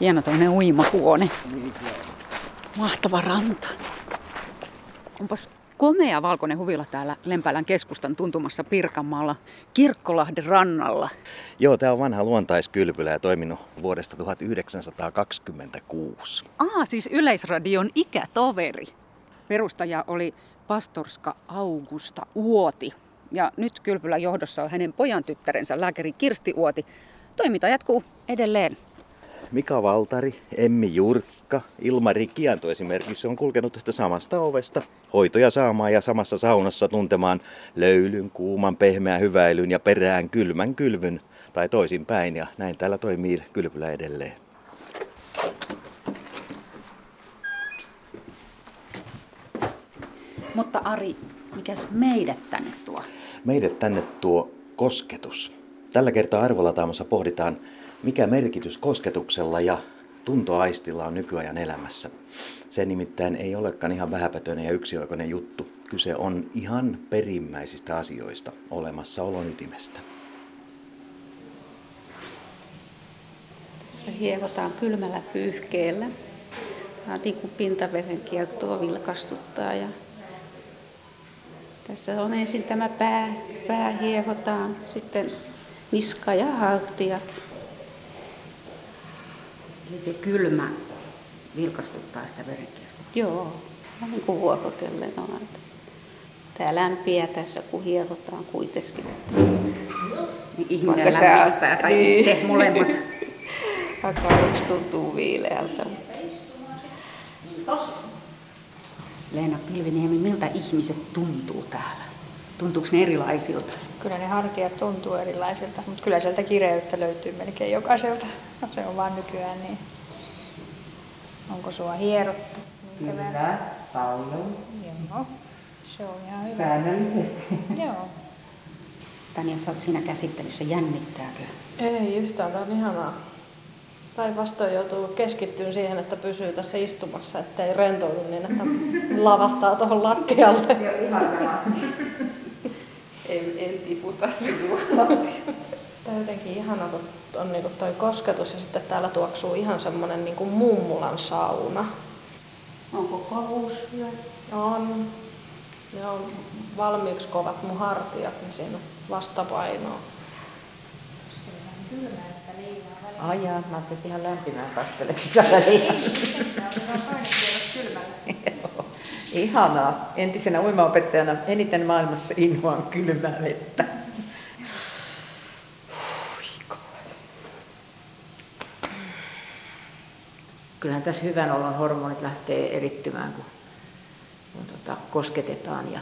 Hieno toinen uimahuone. Mahtava ranta. Onpas komea valkoinen huvila täällä Lempälän keskustan tuntumassa Pirkanmaalla Kirkkolahden rannalla. Joo, tämä on vanha luontaiskylpylä ja toiminut vuodesta 1926. Ah, siis Yleisradion ikätoveri. Perustaja oli pastorska Augusta Uoti. Ja nyt kylpylän johdossa on hänen pojan tyttärensä lääkäri Kirsti Uoti. Toiminta jatkuu edelleen. Mika Valtari, Emmi Jurkka, Ilmari Kianto esimerkiksi on kulkenut tästä samasta ovesta hoitoja saamaan ja samassa saunassa tuntemaan löylyn, kuuman, pehmeän hyväilyn ja perään kylmän kylvyn tai toisinpäin ja näin täällä toimii kylpylä edelleen. Mutta Ari, mikäs meidät tänne tuo? Meidät tänne tuo kosketus. Tällä kertaa arvolataamassa pohditaan, mikä merkitys kosketuksella ja tuntoaistilla on nykyajan elämässä. Se nimittäin ei olekaan ihan vähäpätöinen ja yksioikoinen juttu. Kyse on ihan perimmäisistä asioista, olemassaolon ytimestä. Tässä hiekotaan kylmällä pyyhkeellä. Tämä kuin pintaveden kiertoa vilkastuttaa. Ja tässä on ensin tämä pää, pää hiehotaan, sitten niska ja hartiat. Eli se kylmä vilkastuttaa sitä verenkiertoa. Joo, vähän niin kuin vuorotellen on. Tämä lämpiä tässä, kun hierotaan kuitenkin. Niin ihminen lämmittää tai niin. te molemmat. Vaikka yksi tuntuu viileältä. Leena Pilviniemi, miltä ihmiset tuntuu täällä? Tuntuuko ne erilaisilta? Kyllä ne hartiat tuntuu erilaisilta, mutta kyllä sieltä kireyttä löytyy melkein jokaiselta. Se on vaan nykyään niin. Onko sua hierottu? Kyllä, paljon. Joo, se on ihan hyvä. Säännöllisesti. Joo. Tania, sä oot siinä käsittelyssä, jännittääkö? Ei yhtään, tämä on ihanaa. Päinvastoin joutuu keskittyä siihen, että pysyy tässä istumassa, ettei rentoudu niin, että lavahtaa tuohon lattialle. Joo, ihan sama. En, en tiputa sinua. Tämä on jotenkin ihana, kun on niin toi kosketus ja sitten täällä tuoksuu ihan semmoinen niin mummulan sauna. Onko kovuus hyvä? On. Ne on valmiiksi kovat mun hartiat, niin siinä on vastapainoa. Ai jaa, mä ajattelin, että ihan lämpimään kastelet sitä väliin. Ihanaa. Entisenä uimaopettajana eniten maailmassa inhoan kylmää vettä. Kyllähän tässä hyvän olon hormonit lähtee erittymään, kun, kun tota, kosketetaan ja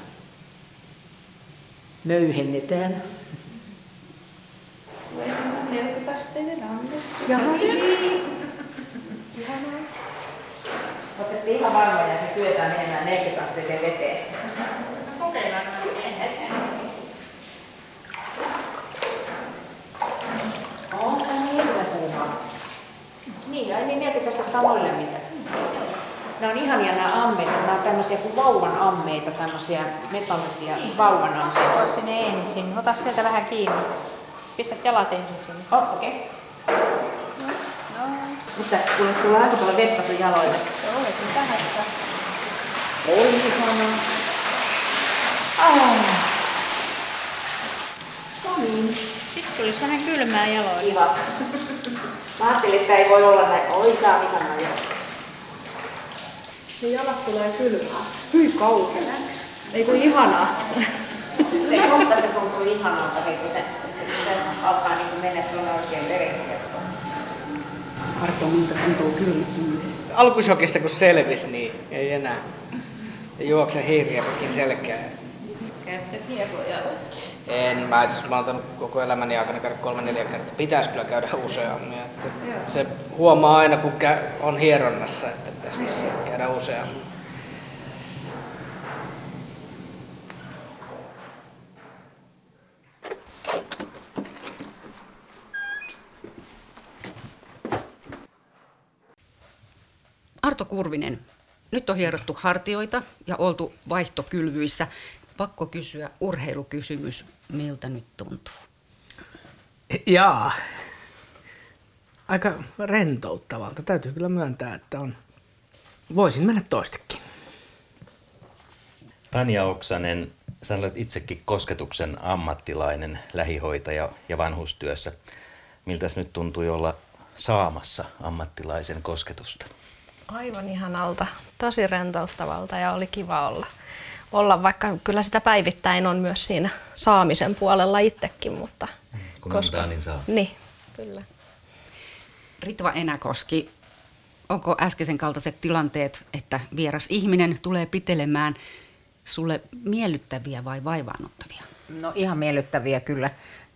möyhennetään. Jahas. Ihanaa. Oletteko te ihan varmoja, että me kyetään menemään 40 asteeseen veteen? Kokeillaan Onko niin kuuma? Niin, ai niin 40 astetta on lämmintä. Ne on ihania nämä ammeet, nämä on tämmöisiä kuin vauvan ammeita, tämmöisiä metallisia vauvan ammeita. Ota sinne ensin. Ota sieltä vähän kiinni. Pistät jalat ensin sinne. Oh, okei. Okay. Mutta kuule, tulee aika paljon vettä sun jaloille. joo, ei se mitään haittaa. Oi, ihanaa. Ah. No niin. Sitten tulisi vähän kylmää jaloille. Kiva. Mä ajattelin, että ei voi olla näin. Oi, tää on ihanaa jo. Ja jalat tulee kylmää. Hyi kauhean. Ei kun ihanaa. Se kohta se tuntuu ihanalta, kun se, se, se alkaa niin mennä tuonne oikein verenkiertoon. Arto, miltä tuntuu kylmä? alkusokista kun selvisi, niin ei enää. Ja juoksen hiiriäkin selkään. Käytte hiekoja. En, mä, itse mä oon koko elämäni aikana käydä kolme neljä kertaa. Pitäisi kyllä käydä useammin. Että se huomaa aina, kun kä- on hieronnassa, että pitäisi vissiin käydä useammin. Arto Kurvinen, nyt on hierottu hartioita ja oltu vaihtokylvyissä. Pakko kysyä urheilukysymys, miltä nyt tuntuu? Jaa. aika rentouttavalta. Täytyy kyllä myöntää, että on. Voisin mennä toistekin. Tanja Oksanen, sä olet itsekin kosketuksen ammattilainen, lähihoitaja ja vanhustyössä. Miltä nyt tuntui olla saamassa ammattilaisen kosketusta? Aivan ihanalta, tosi rentouttavalta ja oli kiva olla, olla, vaikka kyllä sitä päivittäin on myös siinä saamisen puolella itsekin, mutta... Kun koska... antaa, niin saa. Niin, kyllä. Ritva Enäkoski, onko äskeisen kaltaiset tilanteet, että vieras ihminen tulee pitelemään sulle miellyttäviä vai vaivaannuttavia? No ihan miellyttäviä kyllä.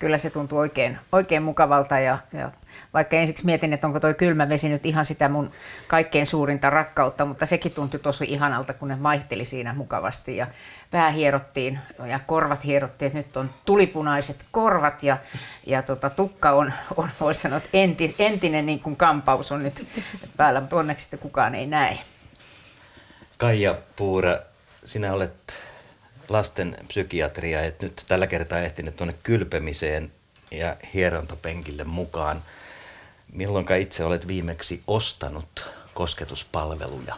Kyllä se tuntuu oikein, oikein mukavalta ja, ja vaikka ensiksi mietin, että onko toi kylmä vesi nyt ihan sitä mun kaikkein suurinta rakkautta, mutta sekin tuntui tosi ihanalta, kun ne vaihteli siinä mukavasti ja pää hierottiin ja korvat hierottiin, että nyt on tulipunaiset korvat ja, ja tota, tukka on, on voisi sanoa, että enti, entinen niin kuin kampaus on nyt päällä, mutta onneksi sitten kukaan ei näe. Kaija Puura, sinä olet lasten psykiatria, että nyt tällä kertaa ehtinyt tuonne kylpemiseen ja hierontapenkille mukaan. Milloin itse olet viimeksi ostanut kosketuspalveluja?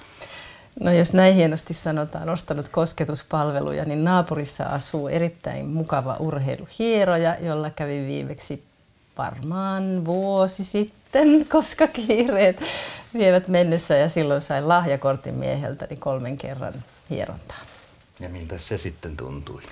No jos näin hienosti sanotaan, ostanut kosketuspalveluja, niin naapurissa asuu erittäin mukava urheiluhieroja, jolla kävi viimeksi varmaan vuosi sitten, koska kiireet vievät mennessä ja silloin sain lahjakortin mieheltäni kolmen kerran hierontaa. Ja miltä se sitten tuntui?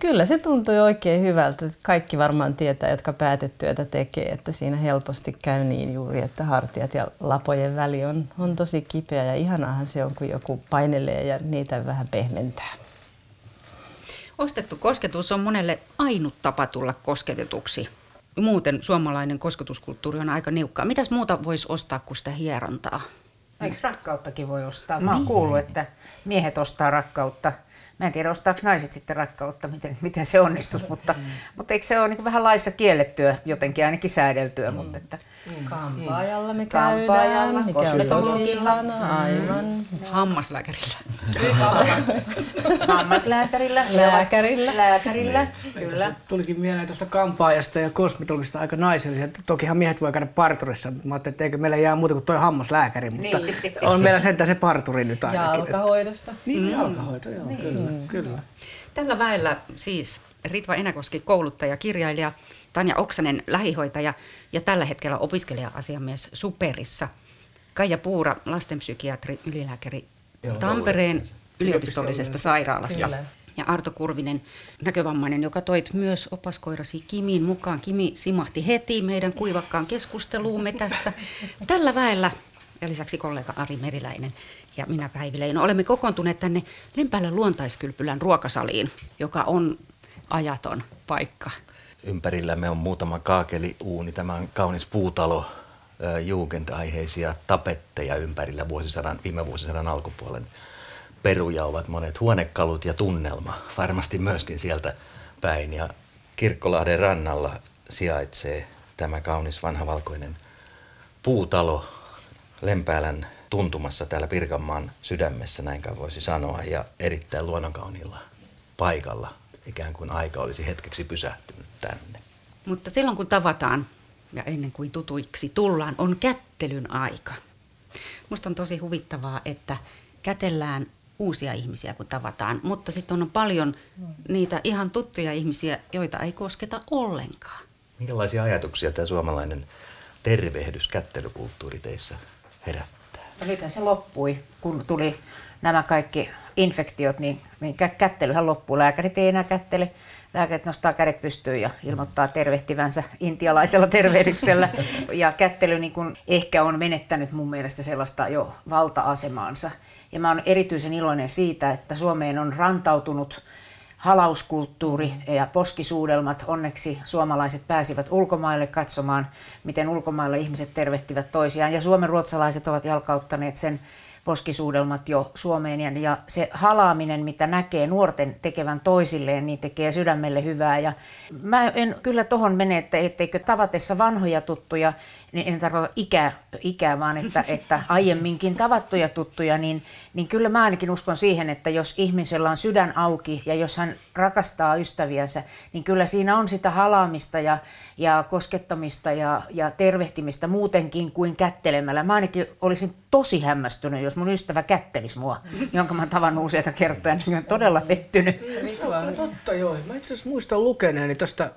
Kyllä se tuntui oikein hyvältä. Kaikki varmaan tietää, jotka päätetyötä tekee, että siinä helposti käy niin juuri, että hartiat ja lapojen väli on, on tosi kipeä ja ihanaahan se on, kun joku painelee ja niitä vähän pehmentää. Ostettu kosketus on monelle ainut tapa tulla kosketetuksi. Muuten suomalainen kosketuskulttuuri on aika niukkaa. Mitäs muuta voisi ostaa kuin sitä hierontaa? Eikö rakkauttakin voi ostaa? Mä oon niin. kuullut, että miehet ostaa rakkautta Mä en tiedä, ostaako naiset sitten rakkautta, miten, miten se onnistus, mutta, mm. mutta eikö se ole niin vähän laissa kiellettyä, jotenkin ainakin säädeltyä. Mm. Mutta että, mm. Kampaajalla me käydään, Kampaajalla, mikä on tosi ihana, aivan. Mm. Hammaslääkärillä. Hammaslääkärillä. Lääkärillä. Lääkärillä, niin. kyllä. Tulikin mieleen tuosta kampaajasta ja kosmetologista aika naisellisia. Tokihan miehet voi käydä parturissa, mutta mä ajattelin, että eikö meillä jää muuta kuin toi hammaslääkäri, mutta niin. on meillä sentään se parturi nyt ainakin. Jalkahoidosta. Niin, mm. jalkahoito, joo, niin. kyllä. Mm. Kyllä. Tällä väellä siis Ritva Enäkoski, kouluttaja, kirjailija, Tanja Oksanen, lähihoitaja ja tällä hetkellä opiskelija-asiamies Superissa. Kaija Puura, lastenpsykiatri, ylilääkäri Joo, Tampereen yliopistollisesta sairaalasta. Kyllä. Ja Arto Kurvinen, näkövammainen, joka toit myös opaskoirasi Kimiin mukaan. Kimi simahti heti meidän kuivakkaan keskusteluumme tässä. Tällä väellä ja lisäksi kollega Ari Meriläinen ja minä Päivi Leino olemme kokoontuneet tänne Lempäälän luontaiskylpylän ruokasaliin, joka on ajaton paikka. Ympärillämme on muutama kaakeliuuni. Tämä on kaunis puutalo, Jugend-aiheisia tapetteja ympärillä vuosisadan, viime vuosisadan alkupuolen peruja ovat monet huonekalut ja tunnelma, varmasti myöskin sieltä päin. Ja Kirkkolahden rannalla sijaitsee tämä kaunis vanha valkoinen puutalo Lempäälän tuntumassa täällä Pirkanmaan sydämessä, näinkään voisi sanoa, ja erittäin luonnonkauniilla paikalla. Ikään kuin aika olisi hetkeksi pysähtynyt tänne. Mutta silloin kun tavataan ja ennen kuin tutuiksi tullaan, on kättelyn aika. Musta on tosi huvittavaa, että kätellään uusia ihmisiä, kun tavataan, mutta sitten on paljon niitä ihan tuttuja ihmisiä, joita ei kosketa ollenkaan. Minkälaisia ajatuksia tämä suomalainen tervehdys, kättelykulttuuri teissä herättää? No nythän se loppui, kun tuli nämä kaikki infektiot, niin, niin kättelyhän loppuu. Lääkärit ei enää kättele. Lääkärit nostaa kädet pystyyn ja ilmoittaa tervehtivänsä intialaisella tervehdyksellä. Ja kättely niin kun ehkä on menettänyt mun mielestä sellaista jo valta-asemaansa. Ja mä oon erityisen iloinen siitä, että Suomeen on rantautunut halauskulttuuri ja poskisuudelmat. Onneksi suomalaiset pääsivät ulkomaille katsomaan, miten ulkomailla ihmiset tervehtivät toisiaan. Ja suomen ruotsalaiset ovat jalkauttaneet sen poskisuudelmat jo Suomeen ja, se halaaminen, mitä näkee nuorten tekevän toisilleen, niin tekee sydämelle hyvää. Ja mä en kyllä tohon mene, että etteikö tavatessa vanhoja tuttuja, niin en tarkoita ikää, ikää vaan että, että aiemminkin tavattuja tuttuja, niin, niin kyllä mä ainakin uskon siihen, että jos ihmisellä on sydän auki ja jos hän rakastaa ystäviänsä, niin kyllä siinä on sitä halaamista ja, ja koskettamista ja, ja tervehtimistä muutenkin kuin kättelemällä. Mä ainakin olisin tosi hämmästynyt, jos mun ystävä kättelisi mua, jonka mä oon tavannut useita kertoja, niin on todella pettynyt. Totta joo. Mä itse asiassa muistan lukeneeni tästä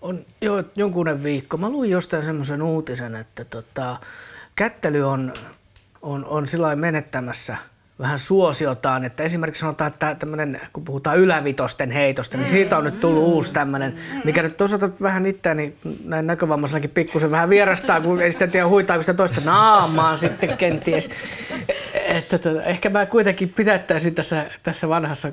on jo jonkunen viikko. Mä luin jostain semmoisen uutisen, että tota, kättely on, on, on sillä menettämässä vähän suosiotaan, että esimerkiksi sanotaan, että tämmöinen, kun puhutaan ylävitosten heitosta, niin siitä on nyt tullut uusi tämmöinen, mikä nyt toisaalta vähän itseäni näin näkövammaisenakin pikkusen vähän vierastaa, kun ei sitä tiedä huitaako sitä toista naamaan sitten kenties. Että, että, ehkä mä kuitenkin pidättäisin tässä, tässä vanhassa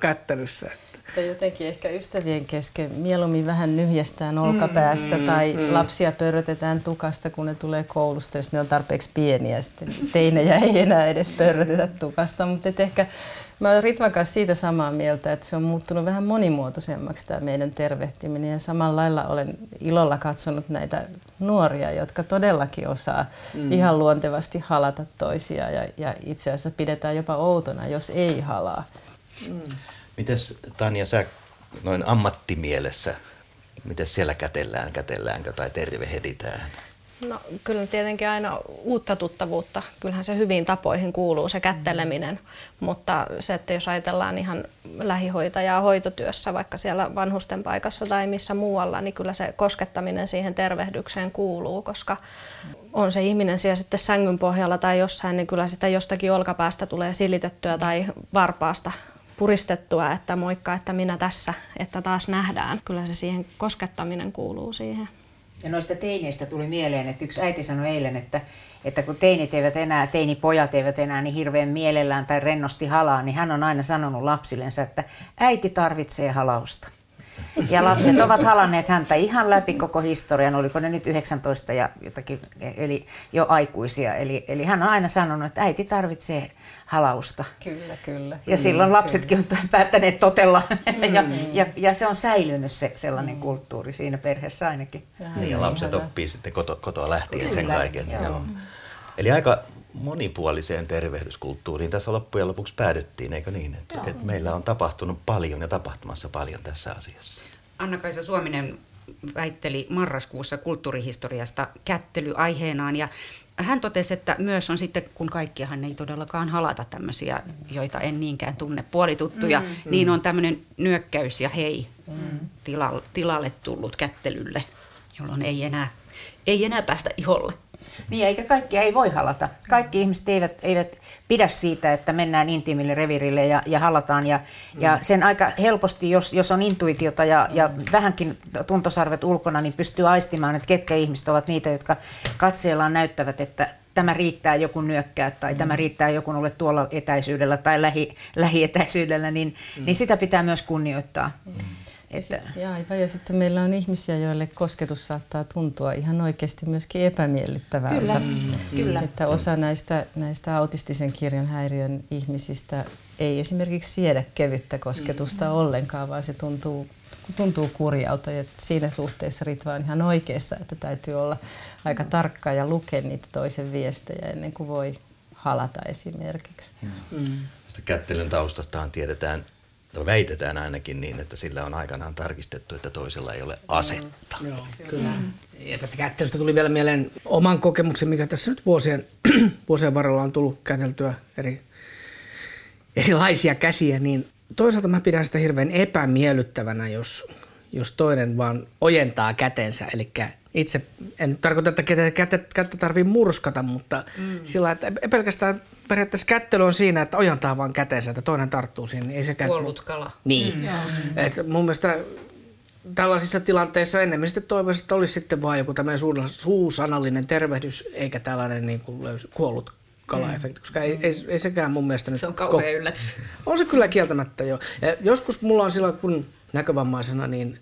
kättelyssä. Että jotenkin ehkä ystävien kesken mieluummin vähän nyhjestään olkapäästä mm, tai mm. lapsia pörrötetään tukasta, kun ne tulee koulusta, jos ne on tarpeeksi pieniä. Sitten teinejä ei enää edes pörrötetä tukasta, mutta ehkä Mä olen Ritvan kanssa siitä samaa mieltä, että se on muuttunut vähän monimuotoisemmaksi tämä meidän tervehtiminen. Ja samalla lailla olen ilolla katsonut näitä nuoria, jotka todellakin osaa mm. ihan luontevasti halata toisia. Ja, ja itse asiassa pidetään jopa outona, jos ei halaa. Mm. Mites Tanja, sä noin ammattimielessä, miten siellä kätellään, kätelläänkö tai tervehditään? No kyllä tietenkin aina uutta tuttavuutta. Kyllähän se hyvin tapoihin kuuluu se kätteleminen, mutta se, että jos ajatellaan ihan lähihoitajaa hoitotyössä, vaikka siellä vanhusten paikassa tai missä muualla, niin kyllä se koskettaminen siihen tervehdykseen kuuluu, koska on se ihminen siellä sitten sängyn pohjalla tai jossain, niin kyllä sitä jostakin olkapäästä tulee silitettyä tai varpaasta puristettua, että moikka, että minä tässä, että taas nähdään. Kyllä se siihen koskettaminen kuuluu siihen. Ja noista teineistä tuli mieleen, että yksi äiti sanoi eilen, että, että kun teinit eivät enää, teinipojat eivät enää niin hirveän mielellään tai rennosti halaa, niin hän on aina sanonut lapsillensa, että äiti tarvitsee halausta. Ja lapset ovat halanneet häntä ihan läpi koko historian, oliko ne nyt 19 ja jotakin, eli jo aikuisia. Eli, eli hän on aina sanonut, että äiti tarvitsee halausta. Kyllä, kyllä. Ja mm, silloin lapsetkin kyllä. on päättäneet totella. Mm. ja, ja, ja se on säilynyt se sellainen mm. kulttuuri siinä perheessä ainakin. Ja, niin, ja lapset hyvä. oppii sitten koto, kotoa lähtien kyllä, sen kaiken. Joo. Joo. Eli aika monipuoliseen tervehdyskulttuuriin tässä loppujen lopuksi päädyttiin, eikö niin? Että, että meillä on tapahtunut paljon ja tapahtumassa paljon tässä asiassa. Anna-Kaisa Suominen väitteli marraskuussa kulttuurihistoriasta kättelyaiheenaan ja hän totesi, että myös on sitten, kun kaikkiahan ei todellakaan halata tämmöisiä, joita en niinkään tunne, puolituttuja, mm, niin on tämmöinen nyökkäys ja hei mm. tilalle, tilalle tullut kättelylle, jolloin ei enää, ei enää päästä iholle. Niin, eikä kaikkia ei voi halata. Kaikki ihmiset eivät, eivät pidä siitä, että mennään intiimille revirille ja, ja halataan. Ja, mm. ja sen aika helposti, jos, jos on intuitiota ja, ja vähänkin tuntosarvet ulkona, niin pystyy aistimaan, että ketkä ihmiset ovat niitä, jotka katseellaan näyttävät, että tämä riittää joku nyökkää tai mm. tämä riittää joku ole tuolla etäisyydellä tai lähi, lähietäisyydellä, niin, mm. niin sitä pitää myös kunnioittaa. Mm. Että... Ja, aivan. ja sitten meillä on ihmisiä, joille kosketus saattaa tuntua ihan oikeasti myöskin epämiellyttävältä. Kyllä. Mm. Kyllä. Että osa näistä, näistä autistisen kirjan häiriön ihmisistä ei esimerkiksi siedä kevyttä kosketusta mm. ollenkaan, vaan se tuntuu, tuntuu kurjalta. Ja siinä suhteessa Ritva on ihan oikeassa, että täytyy olla aika tarkka ja lukea niitä toisen viestejä ennen kuin voi halata esimerkiksi. Mm. Kättelyn taustastaan tiedetään väitetään ainakin niin, että sillä on aikanaan tarkistettu, että toisella ei ole asetta. Mm, joo, kyllä. Ja tästä kättelystä tuli vielä mieleen oman kokemuksen, mikä tässä nyt vuosien, vuosien varrella on tullut käteltyä eri, erilaisia käsiä, niin toisaalta mä pidän sitä hirveän epämiellyttävänä, jos, jos toinen vaan ojentaa kätensä, eli itse en tarkoita, että kättä, kättä, kättä tarvii murskata, mutta mm. sillä että pelkästään periaatteessa kättely on siinä, että ojantaa vaan käteensä, että toinen tarttuu siihen. Niin ei se Kuollut kala. Niin. Mm. Et mun mielestä tällaisissa tilanteissa enemmän sitten toivoisin, että olisi sitten vain joku tämmöinen suusanallinen tervehdys, eikä tällainen niin kuin löys, kuollut kalaefekti, koska ei, ei, ei sekään mun mielestä... Se on kauhean ko- yllätys. On se kyllä kieltämättä jo. Ja joskus mulla on silloin, kun näkövammaisena, niin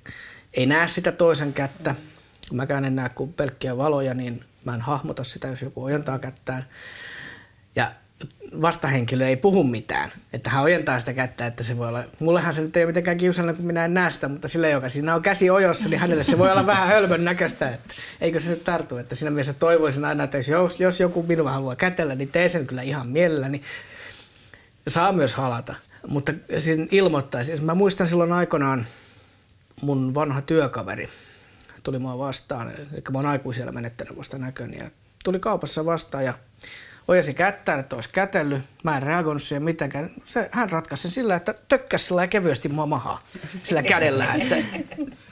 ei näe sitä toisen kättä. Mm mäkään en näe kuin pelkkiä valoja, niin mä en hahmota sitä, jos joku ojentaa kättään. Ja vastahenkilö ei puhu mitään. Että hän ojentaa sitä kättä, että se voi olla... Mullehan se nyt ei ole mitenkään kiusallinen, kun minä en näe sitä, mutta sille, joka siinä on käsi ojossa, niin hänelle se voi olla vähän hölmön näköistä. Että eikö se nyt tartu? Että siinä mielessä toivoisin aina, että jos, jos joku minua haluaa kätellä, niin tee sen kyllä ihan mielelläni. Saa myös halata, mutta siinä ilmoittaisi. Mä muistan silloin aikoinaan mun vanha työkaveri tuli mua vastaan. Eli mä oon aikuisella menettänyt vasta näköni. Ja tuli kaupassa vastaan ja ojasi kättään, että olisi kätellyt. Mä en reagoinut siihen mitenkään. Se, hän ratkaisi sen sillä, että tökkäsi sillä kevyesti mua mahaa sillä kädellä. Että,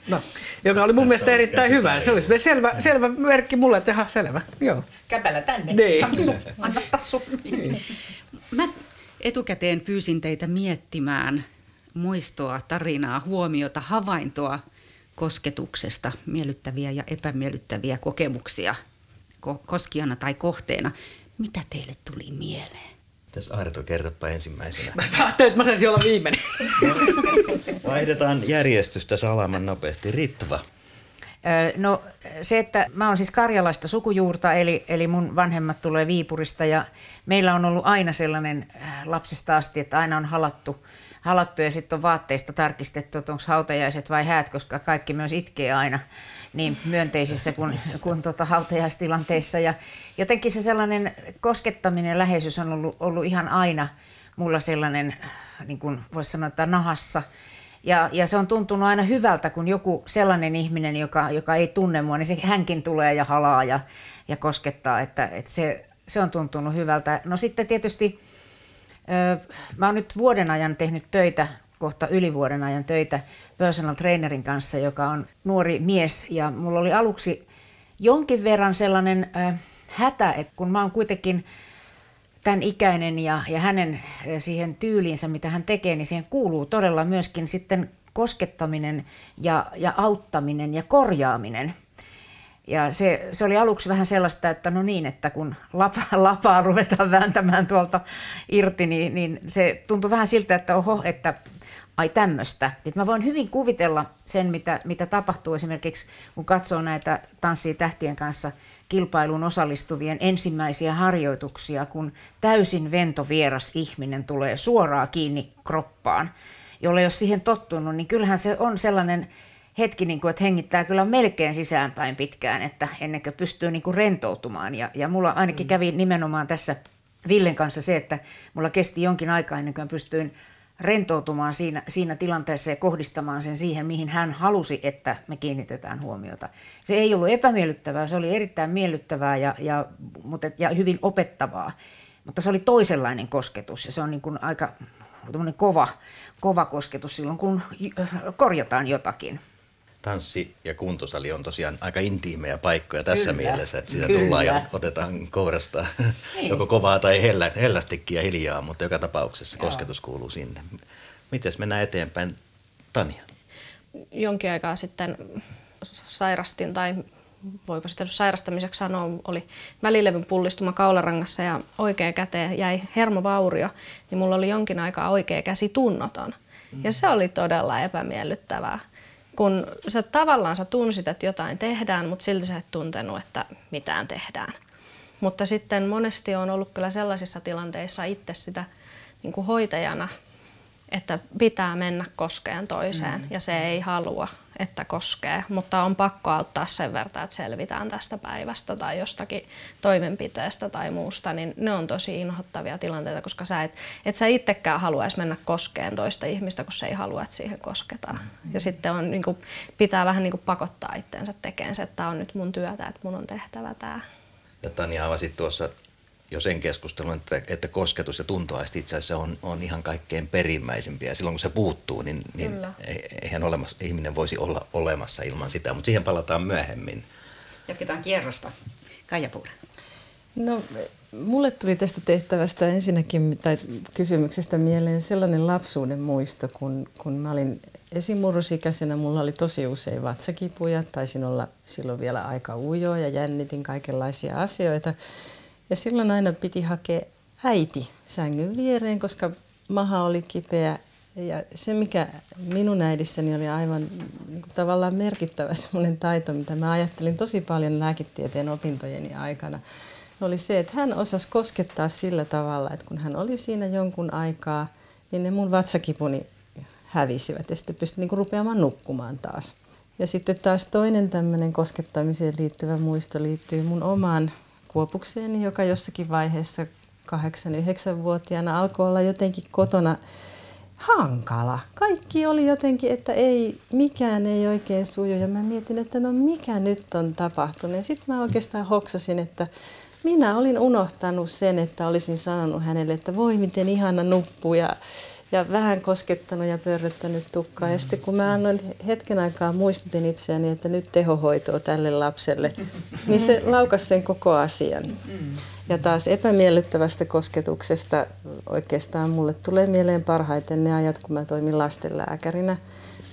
no, joka oli mun mielestä erittäin hyvä. Se oli selvä, selvä merkki mulle, että ihan selvä. Joo. Käpälä tänne. Niin. Tassu. Anna tassu. Mä etukäteen pyysin teitä miettimään muistoa, tarinaa, huomiota, havaintoa kosketuksesta, miellyttäviä ja epämiellyttäviä kokemuksia ko- koskijana tai kohteena. Mitä teille tuli mieleen? Tässä Arto, kertopa ensimmäisenä. Mä ajattelin, että mä saisin olla viimeinen. Vaihdetaan järjestystä salaman nopeasti. Ritva. No se, että mä oon siis karjalaista sukujuurta, eli, eli mun vanhemmat tulee Viipurista ja meillä on ollut aina sellainen äh, lapsesta asti, että aina on halattu, halattu ja sitten on vaatteista tarkistettu, että onko hautajaiset vai häät, koska kaikki myös itkee aina niin myönteisissä kuin, kuin tota hautajaistilanteissa. Ja jotenkin se sellainen koskettaminen läheisyys on ollut, ollut ihan aina mulla sellainen, niin kuin voisi sanoa, että nahassa. Ja, ja se on tuntunut aina hyvältä, kun joku sellainen ihminen, joka, joka ei tunne mua, niin se, hänkin tulee ja halaa ja, ja koskettaa, että, että se, se on tuntunut hyvältä. No sitten tietysti mä oon nyt vuoden ajan tehnyt töitä, kohta yli vuoden ajan töitä personal trainerin kanssa, joka on nuori mies. Ja mulla oli aluksi jonkin verran sellainen hätä, että kun mä oon kuitenkin tämän ikäinen ja, ja hänen siihen tyyliinsä, mitä hän tekee, niin siihen kuuluu todella myöskin sitten koskettaminen ja, ja auttaminen ja korjaaminen. Ja se, se oli aluksi vähän sellaista, että no niin, että kun lapa, lapaa ruvetaan vääntämään tuolta irti, niin, niin se tuntui vähän siltä, että oho, että ai tämmöistä. Mä voin hyvin kuvitella sen, mitä, mitä tapahtuu esimerkiksi, kun katsoo näitä Tanssii tähtien kanssa kilpailuun osallistuvien ensimmäisiä harjoituksia, kun täysin ventovieras ihminen tulee suoraan kiinni kroppaan, jolle jos siihen tottunut, niin kyllähän se on sellainen hetki, niin kuin, että hengittää kyllä melkein sisäänpäin pitkään, että ennen kuin pystyy niin kuin rentoutumaan. Ja, ja mulla ainakin kävi nimenomaan tässä Villen kanssa se, että mulla kesti jonkin aikaa ennen kuin pystyin rentoutumaan siinä, siinä tilanteessa ja kohdistamaan sen siihen, mihin hän halusi, että me kiinnitetään huomiota. Se ei ollut epämiellyttävää, se oli erittäin miellyttävää ja, ja, mutta, ja hyvin opettavaa, mutta se oli toisenlainen kosketus ja se on niin kuin aika kova, kova kosketus silloin, kun korjataan jotakin. Tanssi- ja kuntosali on tosiaan aika intiimejä paikkoja tässä Kyllä, mielessä, että siitä kyllä. tullaan ja otetaan kourasta Niin. joko kovaa tai hellä, hellästikin ja hiljaa, mutta joka tapauksessa Joo. kosketus kuuluu sinne. Mites mennään eteenpäin? Tanja. jonkin aikaa sitten sairastin, tai voiko sitä sairastamiseksi sanoa, oli välilevyn pullistuma kaularangassa ja oikea käteen jäi hermovaurio, niin mulla oli jonkin aikaa oikea käsi tunnoton. Ja se oli todella epämiellyttävää, kun sä tavallaan sä tunsit, että jotain tehdään, mutta silti sä et tuntenut, että mitään tehdään. Mutta sitten monesti on ollut kyllä sellaisissa tilanteissa itse sitä niin kuin hoitajana, että pitää mennä koskeen toiseen mm. ja se ei halua, että koskee, mutta on pakko auttaa sen verran, että selvitään tästä päivästä tai jostakin toimenpiteestä tai muusta, niin ne on tosi inhottavia tilanteita, koska sä et, et sä itsekään haluaisi mennä koskeen toista ihmistä, kun se ei halua, että siihen kosketaan. Ja sitten on, niin kuin, pitää vähän niin kuin pakottaa itteensä tekemään se, että tämä on nyt mun työtä, että mun on tehtävä tämä. Ja Tanja avasit tuossa jo sen keskustelun, että, että kosketus ja tuntoaisti itse asiassa on, on ihan kaikkein perimmäisimpiä. Ja silloin kun se puuttuu, niin, niin Kyllä. eihän olemassa, ihminen voisi olla olemassa ilman sitä. Mutta siihen palataan myöhemmin. Jatketaan kierrosta. Kaija Puura. No, mulle tuli tästä tehtävästä ensinnäkin tai kysymyksestä mieleen sellainen lapsuuden muisto, kun, kun mä olin esimurrosikäisenä, mulla oli tosi usein vatsakipuja, taisin olla silloin vielä aika ujo ja jännitin kaikenlaisia asioita. Ja silloin aina piti hakea äiti sängyn viereen, koska maha oli kipeä. Ja se, mikä minun äidissäni oli aivan niin kuin tavallaan merkittävä semmoinen taito, mitä mä ajattelin tosi paljon lääketieteen opintojeni aikana, oli se, että hän osasi koskettaa sillä tavalla, että kun hän oli siinä jonkun aikaa, niin ne mun vatsakipuni hävisivät ja sitten pystyi niinku rupeamaan nukkumaan taas. Ja sitten taas toinen tämmöinen koskettamiseen liittyvä muisto liittyy mun omaan kuopukseeni, joka jossakin vaiheessa 8-9-vuotiaana alkoi olla jotenkin kotona hankala. Kaikki oli jotenkin, että ei, mikään ei oikein suju ja mä mietin, että no mikä nyt on tapahtunut. Ja sitten mä oikeastaan hoksasin, että minä olin unohtanut sen, että olisin sanonut hänelle, että voi miten ihana nuppu ja, ja vähän koskettanut ja pörröttänyt tukkaa. Ja sitten kun mä annoin hetken aikaa muistutin itseäni, että nyt tehohoitoa tälle lapselle, niin se laukasi sen koko asian. Ja taas epämiellyttävästä kosketuksesta oikeastaan mulle tulee mieleen parhaiten ne ajat, kun mä toimin lastenlääkärinä.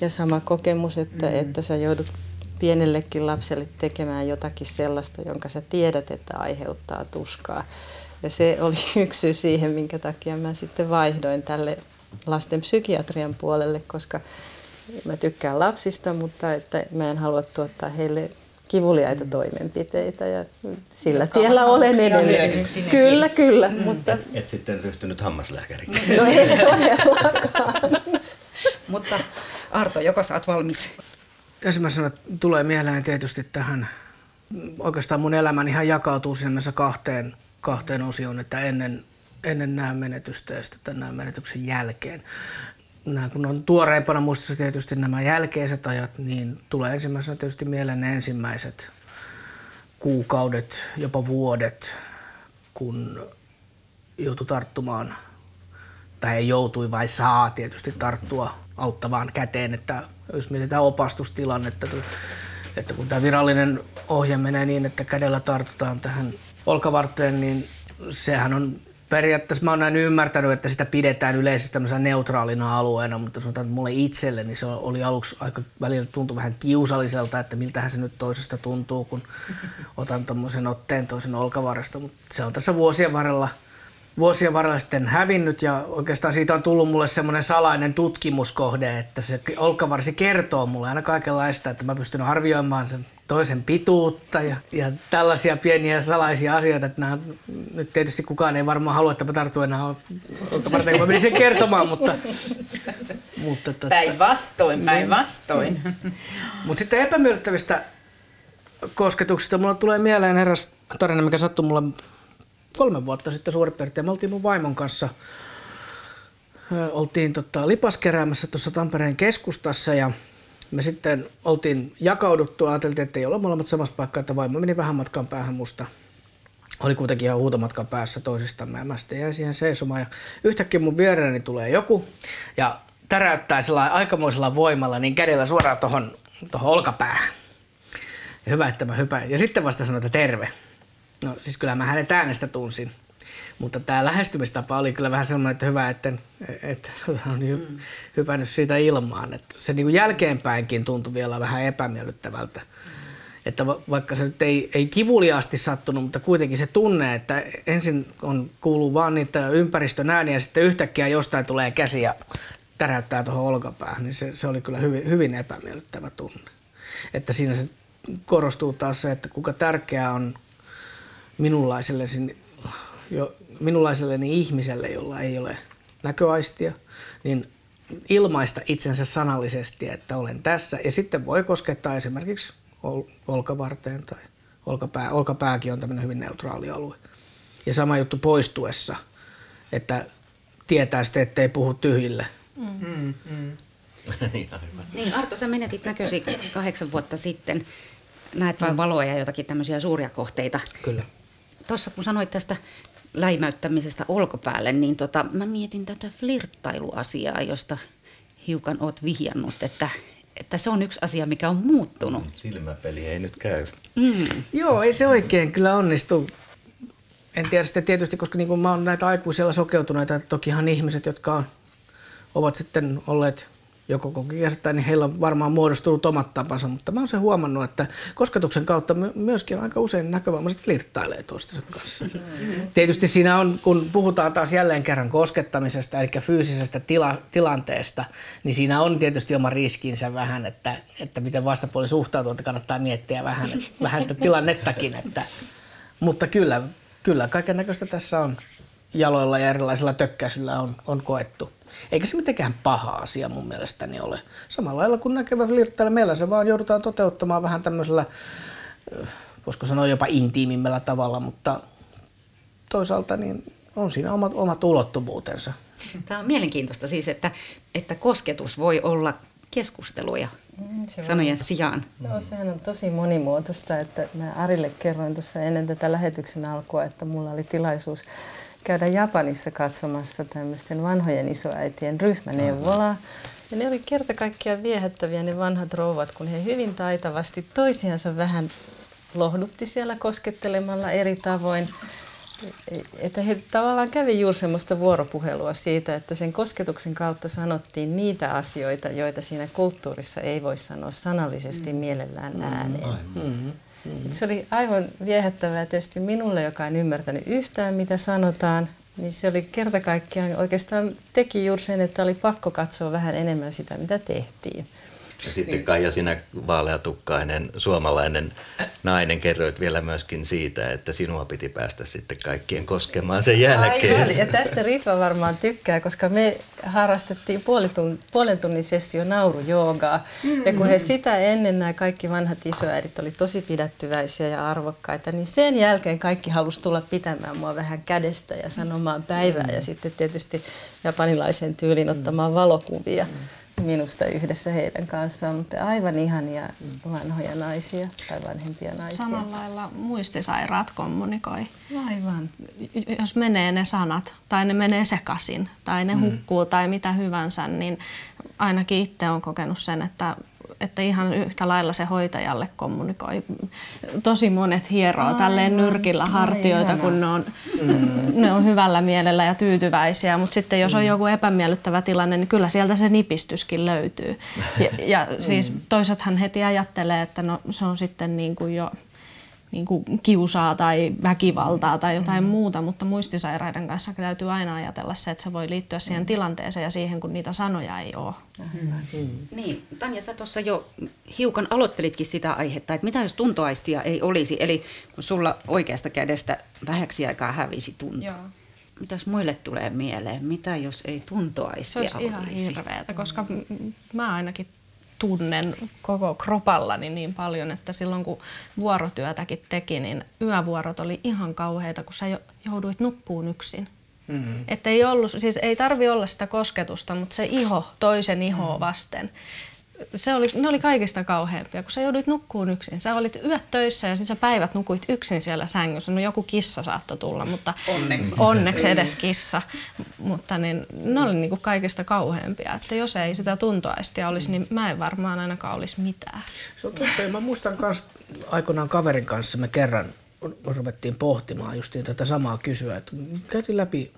Ja sama kokemus, että, mm. että sä joudut pienellekin lapselle tekemään jotakin sellaista, jonka sä tiedät, että aiheuttaa tuskaa. Ja se oli yksi syy siihen, minkä takia mä sitten vaihdoin tälle lasten psykiatrian puolelle, koska mä tykkään lapsista, mutta että mä en halua tuottaa heille kivuliaita toimenpiteitä ja sillä Jotka tiellä olen edelleen. Kyllä, kyllä. Mm. Mutta... Et, et sitten ryhtynyt hammaslääkäriksi. No ei todellakaan. mutta Arto, joko sä oot valmis? Ensimmäisenä tulee mieleen tietysti tähän, oikeastaan mun elämäni ihan jakautuu sinne kahteen, kahteen osioon, että ennen, ennen nämä menetystä ja sitten nämä menetyksen jälkeen. Nämä, kun on tuoreempana muistissa tietysti nämä jälkeiset ajat, niin tulee ensimmäisenä tietysti mieleen ne ensimmäiset kuukaudet, jopa vuodet, kun joutui tarttumaan, tai ei joutui vai saa tietysti tarttua auttavaan käteen, että jos mietitään opastustilannetta, että kun tämä virallinen ohje menee niin, että kädellä tartutaan tähän olkavarteen, niin sehän on periaatteessa mä oon näin ymmärtänyt, että sitä pidetään yleisesti tämmöisenä neutraalina alueena, mutta sanotaan, että mulle itselle niin se oli aluksi aika välillä tuntui vähän kiusalliselta, että miltähän se nyt toisesta tuntuu, kun otan tuommoisen otteen toisen olkavarresta, mutta se on tässä vuosien varrella vuosien varrella sitten hävinnyt ja oikeastaan siitä on tullut mulle semmoinen salainen tutkimuskohde, että se olkavarsi kertoo mulle aina kaikenlaista, että mä pystyn arvioimaan sen toisen pituutta ja, ja tällaisia pieniä salaisia asioita, että nämä, nyt tietysti kukaan ei varmaan halua, että mä tartun enää olkavarteen, kun mä menisin kertomaan, mutta... mutta tota, päinvastoin, päinvastoin. Mutta sitten epämiellyttävistä kosketuksista mulla tulee mieleen eräs tarina, mikä sattui mulle kolme vuotta sitten suurin piirtein. Me oltiin mun vaimon kanssa, oltiin tota, lipaskeräämässä tuossa Tampereen keskustassa ja me sitten oltiin jakauduttu, ajateltiin, että ei olla molemmat samassa paikkaa, että vaimo meni vähän matkan päähän musta. Oli kuitenkin ihan huutomatkan päässä toisistamme ja mä sitten jäin siihen seisomaan ja yhtäkkiä mun vierelläni tulee joku ja täräyttää aikamoisella voimalla niin kädellä suoraan tuohon tohon olkapäähän. Ja hyvä, että mä hypään. Ja sitten vasta sanoin, että terve. No siis kyllä mä hänet äänestä tunsin. Mutta tämä lähestymistapa oli kyllä vähän sellainen, että hyvä, että, että on mm. hypännyt siitä ilmaan. Että se niin kuin jälkeenpäinkin tuntui vielä vähän epämiellyttävältä. Mm. Että vaikka se nyt ei, ei kivuliaasti sattunut, mutta kuitenkin se tunne, että ensin on, kuuluu vaan niitä ympäristön ääniä ja sitten yhtäkkiä jostain tulee käsi ja täräyttää tuohon olkapäähän, niin se, se oli kyllä hyvin, hyvin epämiellyttävä tunne. Että siinä se korostuu taas se, että kuinka tärkeää on minunlaisellesi, jo, minunlaiselleni ihmiselle, jolla ei ole näköaistia, niin ilmaista itsensä sanallisesti, että olen tässä. Ja sitten voi koskettaa esimerkiksi ol, olkavarteen tai olkapää. Olkapääkin on tämmöinen hyvin neutraali alue. Ja sama juttu poistuessa, että tietää sitten, ettei puhu tyhjille. Mm. Mm, mm. niin, niin, Arto, sä menetit näkösi kahdeksan vuotta sitten. Näet vain valoja ja jotakin tämmöisiä suuria kohteita. Kyllä tuossa kun sanoit tästä läimäyttämisestä olkopäälle, niin tota, mä mietin tätä flirttailuasiaa, josta hiukan oot vihjannut, että, että se on yksi asia, mikä on muuttunut. Silmäpeli ei nyt käy. Mm. Joo, ei se oikein kyllä onnistu. En tiedä sitä tietysti, koska niin mä oon näitä aikuisilla sokeutuneita, tokihan ihmiset, jotka on, ovat sitten olleet joko kokikäsittää, niin heillä on varmaan muodostunut omat tapansa, mutta mä oon se huomannut, että kosketuksen kautta myöskin aika usein näkövammaiset flirttailee toistensa kanssa. Mm-hmm. Tietysti siinä on, kun puhutaan taas jälleen kerran koskettamisesta, eli fyysisestä tila, tilanteesta, niin siinä on tietysti oma riskinsä vähän, että, että miten vastapuoli suhtautuu, että kannattaa miettiä vähän, vähän sitä tilannettakin. Että, mutta kyllä kyllä kaiken näköistä tässä on jaloilla ja erilaisilla tökkäisyllä on, on koettu. Eikä se mitenkään paha asia mun mielestäni ole. Samalla lailla kuin näkevä flirttailla, meillä se vaan joudutaan toteuttamaan vähän tämmöisellä, voisiko sanoa jopa intiimimmällä tavalla, mutta toisaalta niin on siinä omat, omat ulottuvuutensa. Tämä on mielenkiintoista siis, että, että kosketus voi olla keskusteluja mm, se sanojen voi. sijaan. No sehän on tosi monimuotoista, että mä Arille kerroin tuossa ennen tätä lähetyksen alkua, että mulla oli tilaisuus käydä Japanissa katsomassa tämmöisten vanhojen isoäitien ryhmäneuvolaa. Ja ne oli kerta kaikkiaan viehättäviä ne vanhat rouvat, kun he hyvin taitavasti toisiansa vähän lohdutti siellä koskettelemalla eri tavoin. Että he tavallaan kävi juuri semmoista vuoropuhelua siitä, että sen kosketuksen kautta sanottiin niitä asioita, joita siinä kulttuurissa ei voi sanoa sanallisesti mm. mielellään mm. ääneen. Mm-hmm. Mm-hmm. Se oli aivan viehättävää tietysti minulle, joka en ymmärtänyt yhtään mitä sanotaan, niin se oli kerta kaikkiaan oikeastaan teki juuri sen, että oli pakko katsoa vähän enemmän sitä, mitä tehtiin. Ja sitten niin. Kaija, sinä vaaleatukkainen suomalainen nainen kerroit vielä myöskin siitä, että sinua piti päästä sitten kaikkien koskemaan sen jälkeen. Aivan, ja tästä Ritva varmaan tykkää, koska me harrastettiin puolen, puolen tunnin sessio naurujoogaa. Mm-hmm. Ja kun he sitä ennen nämä kaikki vanhat isoäidit oli tosi pidättyväisiä ja arvokkaita, niin sen jälkeen kaikki halusi tulla pitämään mua vähän kädestä ja sanomaan päivää. Mm-hmm. Ja sitten tietysti japanilaisen tyylin ottamaan valokuvia. Mm-hmm minusta yhdessä heidän kanssaan, mutta aivan ihania vanhoja naisia tai vanhempia naisia. Samalla lailla muistisairaat kommunikoi. Aivan. Jos menee ne sanat tai ne menee sekaisin tai ne mm. hukkuu tai mitä hyvänsä, niin ainakin itse olen kokenut sen, että että ihan yhtä lailla se hoitajalle kommunikoi. Tosi monet hieroo Aivan. tälleen nyrkillä hartioita, kun ne on, mm. ne on hyvällä mielellä ja tyytyväisiä, mutta sitten jos on mm. joku epämiellyttävä tilanne, niin kyllä sieltä se nipistyskin löytyy. Ja, ja siis mm. toisethan heti ajattelee, että no, se on sitten niin kuin jo niin kuin kiusaa tai väkivaltaa tai jotain mm. muuta, mutta muistisairaiden kanssa täytyy aina ajatella se, että se voi liittyä siihen mm. tilanteeseen ja siihen, kun niitä sanoja ei ole. Mm. Niin, Tanja, sä tuossa jo hiukan aloittelitkin sitä aihetta, että mitä jos tuntoaistia ei olisi, eli kun sulla oikeasta kädestä vähäksi aikaa hävisi tunto. Joo. Mitäs muille tulee mieleen? Mitä jos ei tuntoaistia Se olisi ihan hirveätä, koska mä ainakin tunnen koko kropallani niin paljon, että silloin kun vuorotyötäkin teki, niin yövuorot oli ihan kauheita, kun sä jouduit nukkuun yksin. Mm-hmm. Että ei ollut, siis ei tarvi olla sitä kosketusta, mutta se iho toisen ihoa vasten se oli, ne oli kaikista kauheampia, kun sä jouduit nukkuun yksin. Sä olit yöt töissä ja sitten sä päivät nukuit yksin siellä sängyssä. No joku kissa saattoi tulla, mutta onneksi, onneksi edes kissa. Mutta niin, ne oli niinku kaikista kauheampia. Että jos ei sitä tuntoaistia olisi, niin mä en varmaan ainakaan olisi mitään. Se on totta. Mä muistan myös aikoinaan kaverin kanssa me kerran ruvettiin pohtimaan justiin tätä samaa kysyä, että käytiin läpi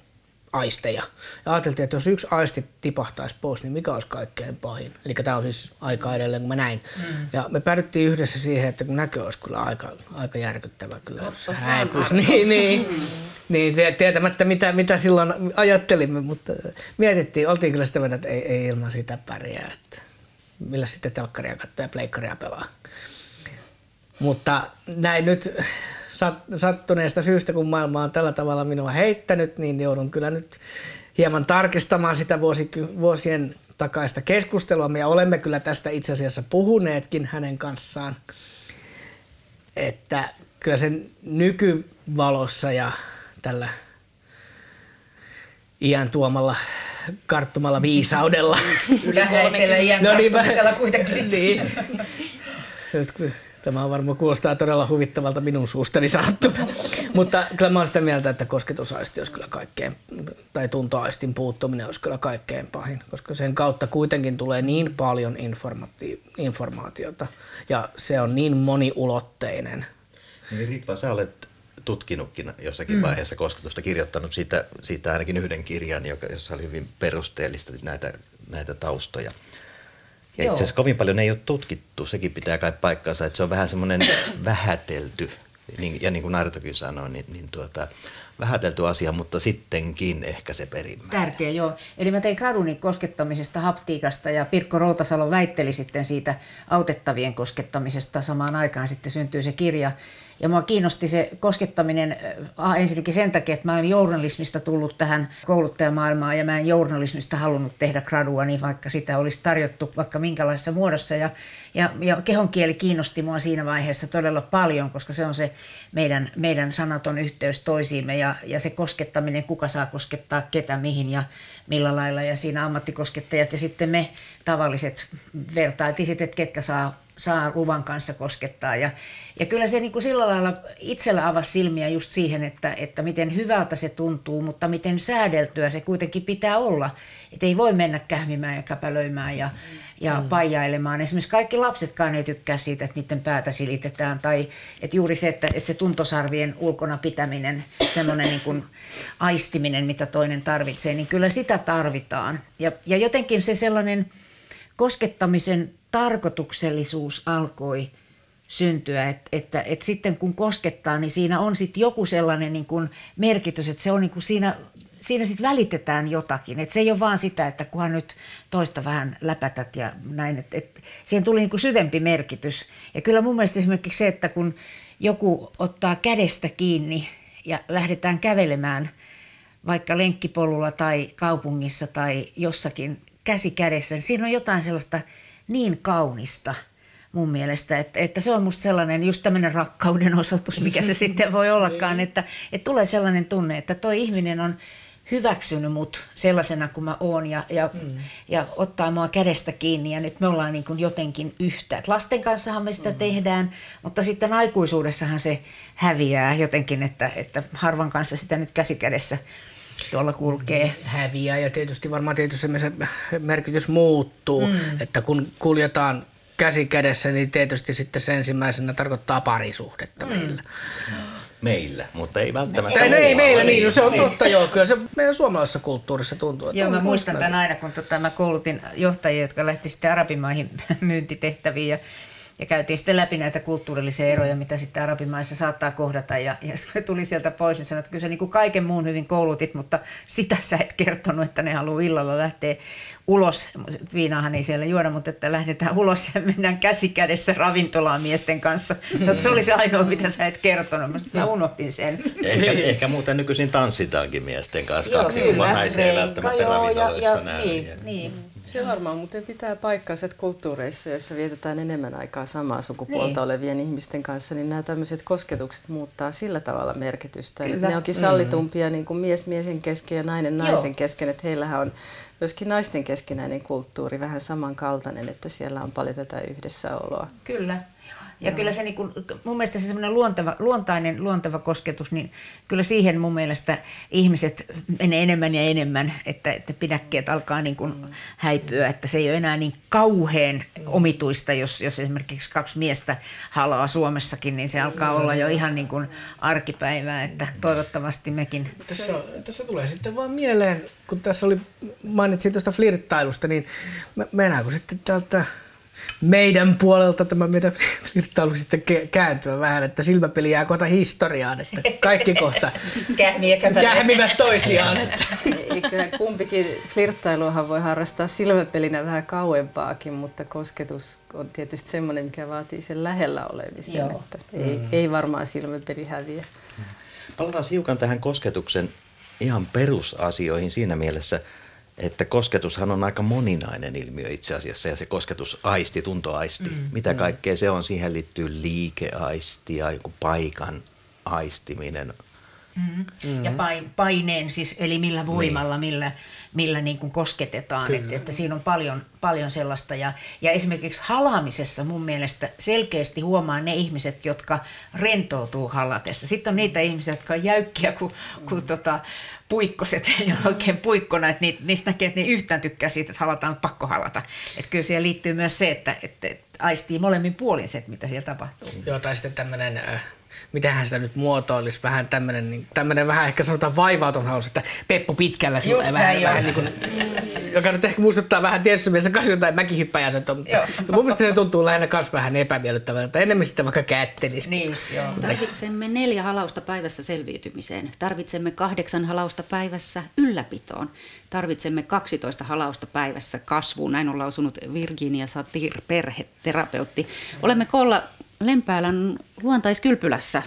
aisteja. Ja ajateltiin, että jos yksi aisti tipahtaisi pois, niin mikä olisi kaikkein pahin. Eli tämä on siis aika edelleen, kun mä näin. Mm. Ja me päädyttiin yhdessä siihen, että näkö olisi kyllä aika, aika järkyttävä kyllä, jos häipyisi. Niin, niin, mm. niin tietämättä mitä, mitä silloin ajattelimme, mutta mietittiin, oltiin kyllä sitä mieltä, että ei, ei ilman sitä pärjää. Että millä sitten telkkaria katsoa ja pleikkaria pelaa. Mutta näin nyt sattuneesta syystä, kun maailma on tällä tavalla minua heittänyt, niin joudun kyllä nyt hieman tarkistamaan sitä vuosi, vuosien takaista keskustelua. Me olemme kyllä tästä itse asiassa puhuneetkin hänen kanssaan, että kyllä sen nykyvalossa ja tällä iän tuomalla karttumalla viisaudella. Yleisellä iän no niin, kuitenkin. niin. Tämä on varmaan kuulostaa todella huvittavalta minun suustani sanottuna. Mutta kyllä mä olen sitä mieltä, että kosketusaisti olisi kyllä kaikkein, tai tuntoaistin puuttuminen olisi kyllä kaikkein pahin, koska sen kautta kuitenkin tulee niin paljon informaati- informaatiota ja se on niin moniulotteinen. Niin Ritva, sä olet tutkinutkin jossakin mm. vaiheessa kosketusta, kirjoittanut siitä, siitä ainakin yhden kirjan, joka, jossa oli hyvin perusteellista näitä, näitä taustoja. Ja itse asiassa kovin paljon ei ole tutkittu, sekin pitää kai paikkansa, että se on vähän semmoinen vähätelty Niin, ja niin kuin Nartokin sanoi, niin, niin tuota, vähätelty asia, mutta sittenkin ehkä se perimmäinen. Tärkeä, joo. Eli mä tein graduni koskettamisesta, haptiikasta ja Pirkko Routasalo väitteli sitten siitä autettavien koskettamisesta. Samaan aikaan sitten syntyi se kirja. Ja mua kiinnosti se koskettaminen äh, ensinnäkin sen takia, että mä oon journalismista tullut tähän kouluttajamaailmaan ja mä en journalismista halunnut tehdä gradua, niin vaikka sitä olisi tarjottu vaikka minkälaisessa muodossa. Ja, ja, ja kehonkieli kiinnosti mua siinä vaiheessa todella paljon, koska se on se meidän, meidän sanaton yhteys toisiimme ja, ja se koskettaminen, kuka saa koskettaa ketä, mihin ja millä lailla. Ja siinä ammattikoskettajat ja sitten me tavalliset vertailtiin sitten, että ketkä saa, saa luvan kanssa koskettaa. Ja, ja kyllä se niin kuin sillä lailla itsellä avasi silmiä just siihen, että, että miten hyvältä se tuntuu, mutta miten säädeltyä se kuitenkin pitää olla. Että ei voi mennä kähmimään ja käpälöimään ja, ja mm. paijailemaan. Esimerkiksi kaikki lapsetkaan ei tykkää siitä, että niiden päätä silitetään. Tai että juuri se, että, että se tuntosarvien ulkona pitäminen, semmoinen niin kuin aistiminen, mitä toinen tarvitsee, niin kyllä sitä tarvitaan. Ja, ja jotenkin se sellainen koskettamisen tarkoituksellisuus alkoi – syntyä. Että, että, että sitten kun koskettaa, niin siinä on sitten joku sellainen niin kuin merkitys, että se on niin kuin siinä, siinä sitten välitetään jotakin. Että se ei ole vaan sitä, että kunhan nyt toista vähän läpätät ja näin. Että, että siihen tuli niin kuin syvempi merkitys. Ja kyllä mun mielestä esimerkiksi se, että kun joku ottaa kädestä kiinni ja lähdetään kävelemään vaikka lenkkipolulla tai kaupungissa tai jossakin käsi kädessä, niin siinä on jotain sellaista niin kaunista – mun mielestä. Että, että se on musta sellainen just tämmöinen rakkauden osoitus, mikä se sitten voi ollakaan, että, että tulee sellainen tunne, että toi ihminen on hyväksynyt mut sellaisena kuin mä oon ja, ja, mm. ja ottaa mua kädestä kiinni ja nyt me ollaan niin kuin jotenkin yhtä. Et lasten kanssahan me sitä mm. tehdään, mutta sitten aikuisuudessahan se häviää jotenkin, että, että harvan kanssa sitä nyt käsikädessä tuolla kulkee. Häviää ja tietysti varmaan tietysti se merkitys muuttuu, mm. että kun kuljetaan käsi kädessä, niin tietysti sitten se ensimmäisenä tarkoittaa parisuhdetta mm. meillä. Meillä, mutta ei välttämättä. Tai no ei meillä, niin, no se on niin. totta joo, kyllä se meidän suomalaisessa kulttuurissa tuntuu. Että joo, mä muistan tämän aina, kun tota, mä koulutin johtajia, jotka lähti sitten arabimaihin myyntitehtäviin ja ja käytiin sitten läpi näitä kulttuurillisia eroja, mitä sitten arabimaissa saattaa kohdata. Ja, ja sitten tuli sieltä pois ja sanoi, että kyllä sä niin kuin kaiken muun hyvin koulutit, mutta sitä sä et kertonut, että ne haluaa illalla lähteä ulos. Viinaahan ei siellä juoda, mutta että lähdetään ulos ja mennään käsi kädessä ravintolaan miesten kanssa. Se, se oli se ainoa, mitä sä et kertonut. Mä, mä unohdin sen. Ehkä, ehkä muuten nykyisin tanssitaankin miesten kanssa. Kaksi kyllä, naisia ei välttämättä ravintoloissa ja, ja, näy. Niin, niin. Se varmaan muuten pitää paikkaansa, että kulttuureissa, joissa vietetään enemmän aikaa samaa sukupuolta niin. olevien ihmisten kanssa, niin nämä tämmöiset kosketukset muuttaa sillä tavalla merkitystä. Kyllä. Ne onkin sallitumpia niin kuin mies miehen kesken ja nainen naisen Joo. kesken, että heillähän on myöskin naisten keskinäinen kulttuuri vähän samankaltainen, että siellä on paljon tätä yhdessäoloa. Kyllä. Ja Joo. kyllä se niin kuin, mun mielestä se semmoinen luonteva, luontainen, luonteva kosketus, niin kyllä siihen mun mielestä ihmiset menee enemmän ja enemmän, että, että pidäkkeet alkaa niin kuin häipyä, että se ei ole enää niin kauhean omituista, jos, jos esimerkiksi kaksi miestä halaa Suomessakin, niin se alkaa olla jo ihan niin kuin arkipäivää, että toivottavasti mekin. Tässä, tässä tulee sitten vaan mieleen, kun tässä oli, mainitsin tuosta flirttailusta, niin mennäänkö sitten täältä meidän puolelta tämä meidän flirttailu sitten kääntyä vähän, että silmäpeli jää kohta historiaan, että kaikki kohta kähmivät toisiaan. Että. Eiköhän kumpikin flirttailuahan voi harrastaa silmäpelinä vähän kauempaakin, mutta kosketus on tietysti semmoinen, mikä vaatii sen lähellä olemisen, Joo. että ei, mm. ei varmaan silmäpeli häviä. Palataan hiukan tähän kosketuksen ihan perusasioihin siinä mielessä, että kosketushan on aika moninainen ilmiö itse asiassa ja se kosketusaisti, tuntoaisti, mm, mitä mm. kaikkea se on, siihen liittyy liikeaisti ja joku paikan aistiminen. Mm. Mm. Ja paineen siis, eli millä voimalla, niin. millä, millä niin kuin kosketetaan, että, että siinä on paljon, paljon sellaista. Ja, ja esimerkiksi halaamisessa mun mielestä selkeästi huomaa ne ihmiset, jotka rentoutuu halatessa. Sitten on niitä ihmisiä, jotka on jäykkiä kuin, kuin mm. tota, puikkoset, ei ole oikein puikkona, että niistä näkee, että ne yhtään tykkää siitä, että halataan pakko halata. Että kyllä siihen liittyy myös se, että, että aistii molemmin puolin se, että mitä siellä tapahtuu. Joo, tai sitten tämmöinen mitähän sitä nyt muotoilisi, vähän tämmöinen, niin, tämmöinen vähän ehkä sanotaan vaivauton haus, että Peppu pitkällä sillä vähän, vähän joo. niin kuin, joka nyt ehkä muistuttaa vähän tietyssä mielessä kanssa jotain mäkihyppäjäsentä, mutta Joo. mun mielestä se tuntuu lähinnä kans vähän epämiellyttävältä, että enemmän sitten vaikka kättelisi. Niin just, joo. Tarvitsemme neljä halausta päivässä selviytymiseen. Tarvitsemme kahdeksan halausta päivässä ylläpitoon. Tarvitsemme 12 halausta päivässä kasvuun. Näin on lausunut Virginia Satir, perheterapeutti. Olemme koolla Lempäälän luontaiskylpylässä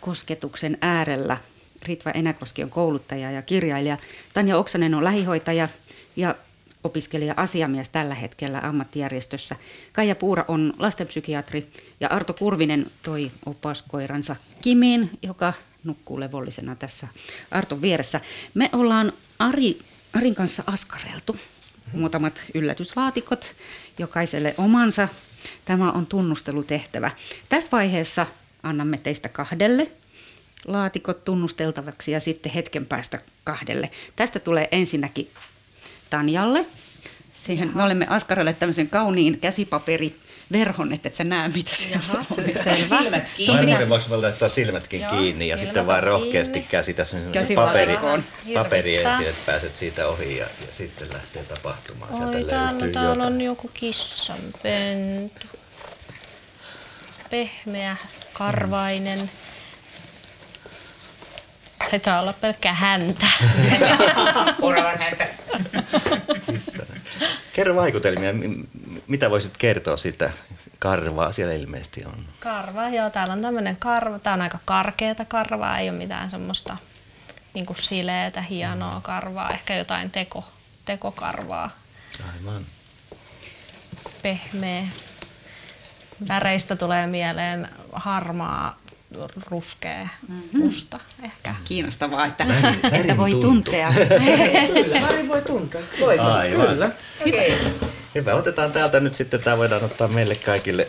kosketuksen äärellä. Ritva Enäkoski on kouluttaja ja kirjailija. Tanja Oksanen on lähihoitaja ja opiskelija asiamies tällä hetkellä ammattijärjestössä. Kaija Puura on lastenpsykiatri ja Arto Kurvinen toi opaskoiransa Kimiin, joka nukkuu levollisena tässä Arton vieressä. Me ollaan Ari, Arin kanssa askareltu muutamat yllätyslaatikot, jokaiselle omansa. Tämä on tunnustelutehtävä. Tässä vaiheessa annamme teistä kahdelle laatikot tunnusteltavaksi ja sitten hetken päästä kahdelle. Tästä tulee ensinnäkin Tanjalle. Siihen me olemme askarelle tämmöisen kauniin käsipaperiverhon, että et sä näe mitä siellä on. Selvä. Silmät kiinni. Sun pitää- voisi laittaa silmätkin Joo, kiinni ja silmät sitten vaan rohkeasti käsitä sen paperi, paperi ensin, että pääset siitä ohi ja, ja sitten lähtee tapahtumaan. Oi, Sieltä täällä, täällä jotain. on joku kissanpentu. Pehmeä, karvainen. Taitaa olla pelkkä häntä. Oravan häntä. Kerro vaikutelmia, mitä voisit kertoa siitä karvaa, siellä ilmeisesti on. Karva, joo, täällä on tämmöinen karva. Tää on aika karkeata karvaa, ei ole mitään semmoista niin kuin sileetä, hienoa karvaa. Ehkä jotain teko, tekokarvaa, Aivan. pehmeä. Väreistä tulee mieleen harmaa, ruskea, mm-hmm. musta ehkä. Kiinnostavaa, että, Värin- että voi tuntu. tuntea. Kyllä, voi tuntea. Voi Aivan. Kyllä. Okei. Hyvä, otetaan täältä nyt sitten, tämä voidaan ottaa meille kaikille,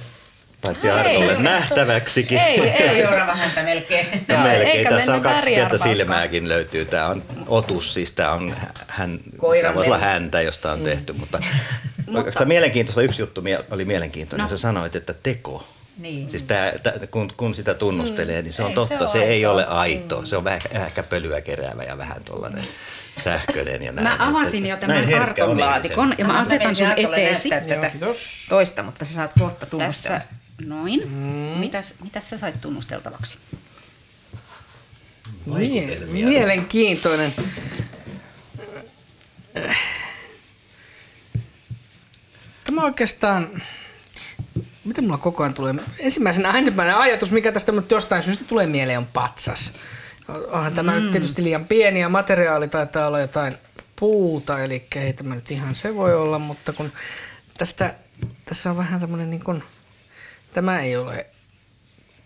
paitsi Artolle, nähtäväksikin. Ei, ei orava häntä melkein. No Joo, melkein. eikä Tässä on kaksi pientä silmääkin löytyy. Tämä on otus, siis tämä on hän, tämä voisi olla häntä, josta on tehty. Mutta, mutta mielenkiintoista, yksi juttu oli mielenkiintoinen. No. Sä sanoit, että teko. Niin. Siis tää, tää, kun, kun sitä tunnustelee, niin se on Ei se totta. ole Se, ei ole aito. Se on vähän ehkä pölyä keräävä ja vähän tuollainen sähköinen. Ja näin. Mä avasin jo näin tämän on Arton laatikon ja mä asetan sun eteesi. Joo, tätä kiitos. toista, mutta sä saat kohta tunnustella. Tässä, noin. Mitäs, mitäs sä sait tunnusteltavaksi? Mie- Vaikutelmia. mielenkiintoinen. Tämä oikeastaan, mitä mulla koko ajan tulee? Ensimmäisenä ensimmäinen ajatus, mikä tästä nyt jostain syystä tulee mieleen, on patsas. Onhan tämä Mm. nyt tietysti liian pieni ja materiaali taitaa olla jotain puuta, eli ei tämä nyt ihan se voi olla, mutta kun tästä, tässä on vähän tämmöinen niin kuin, tämä ei ole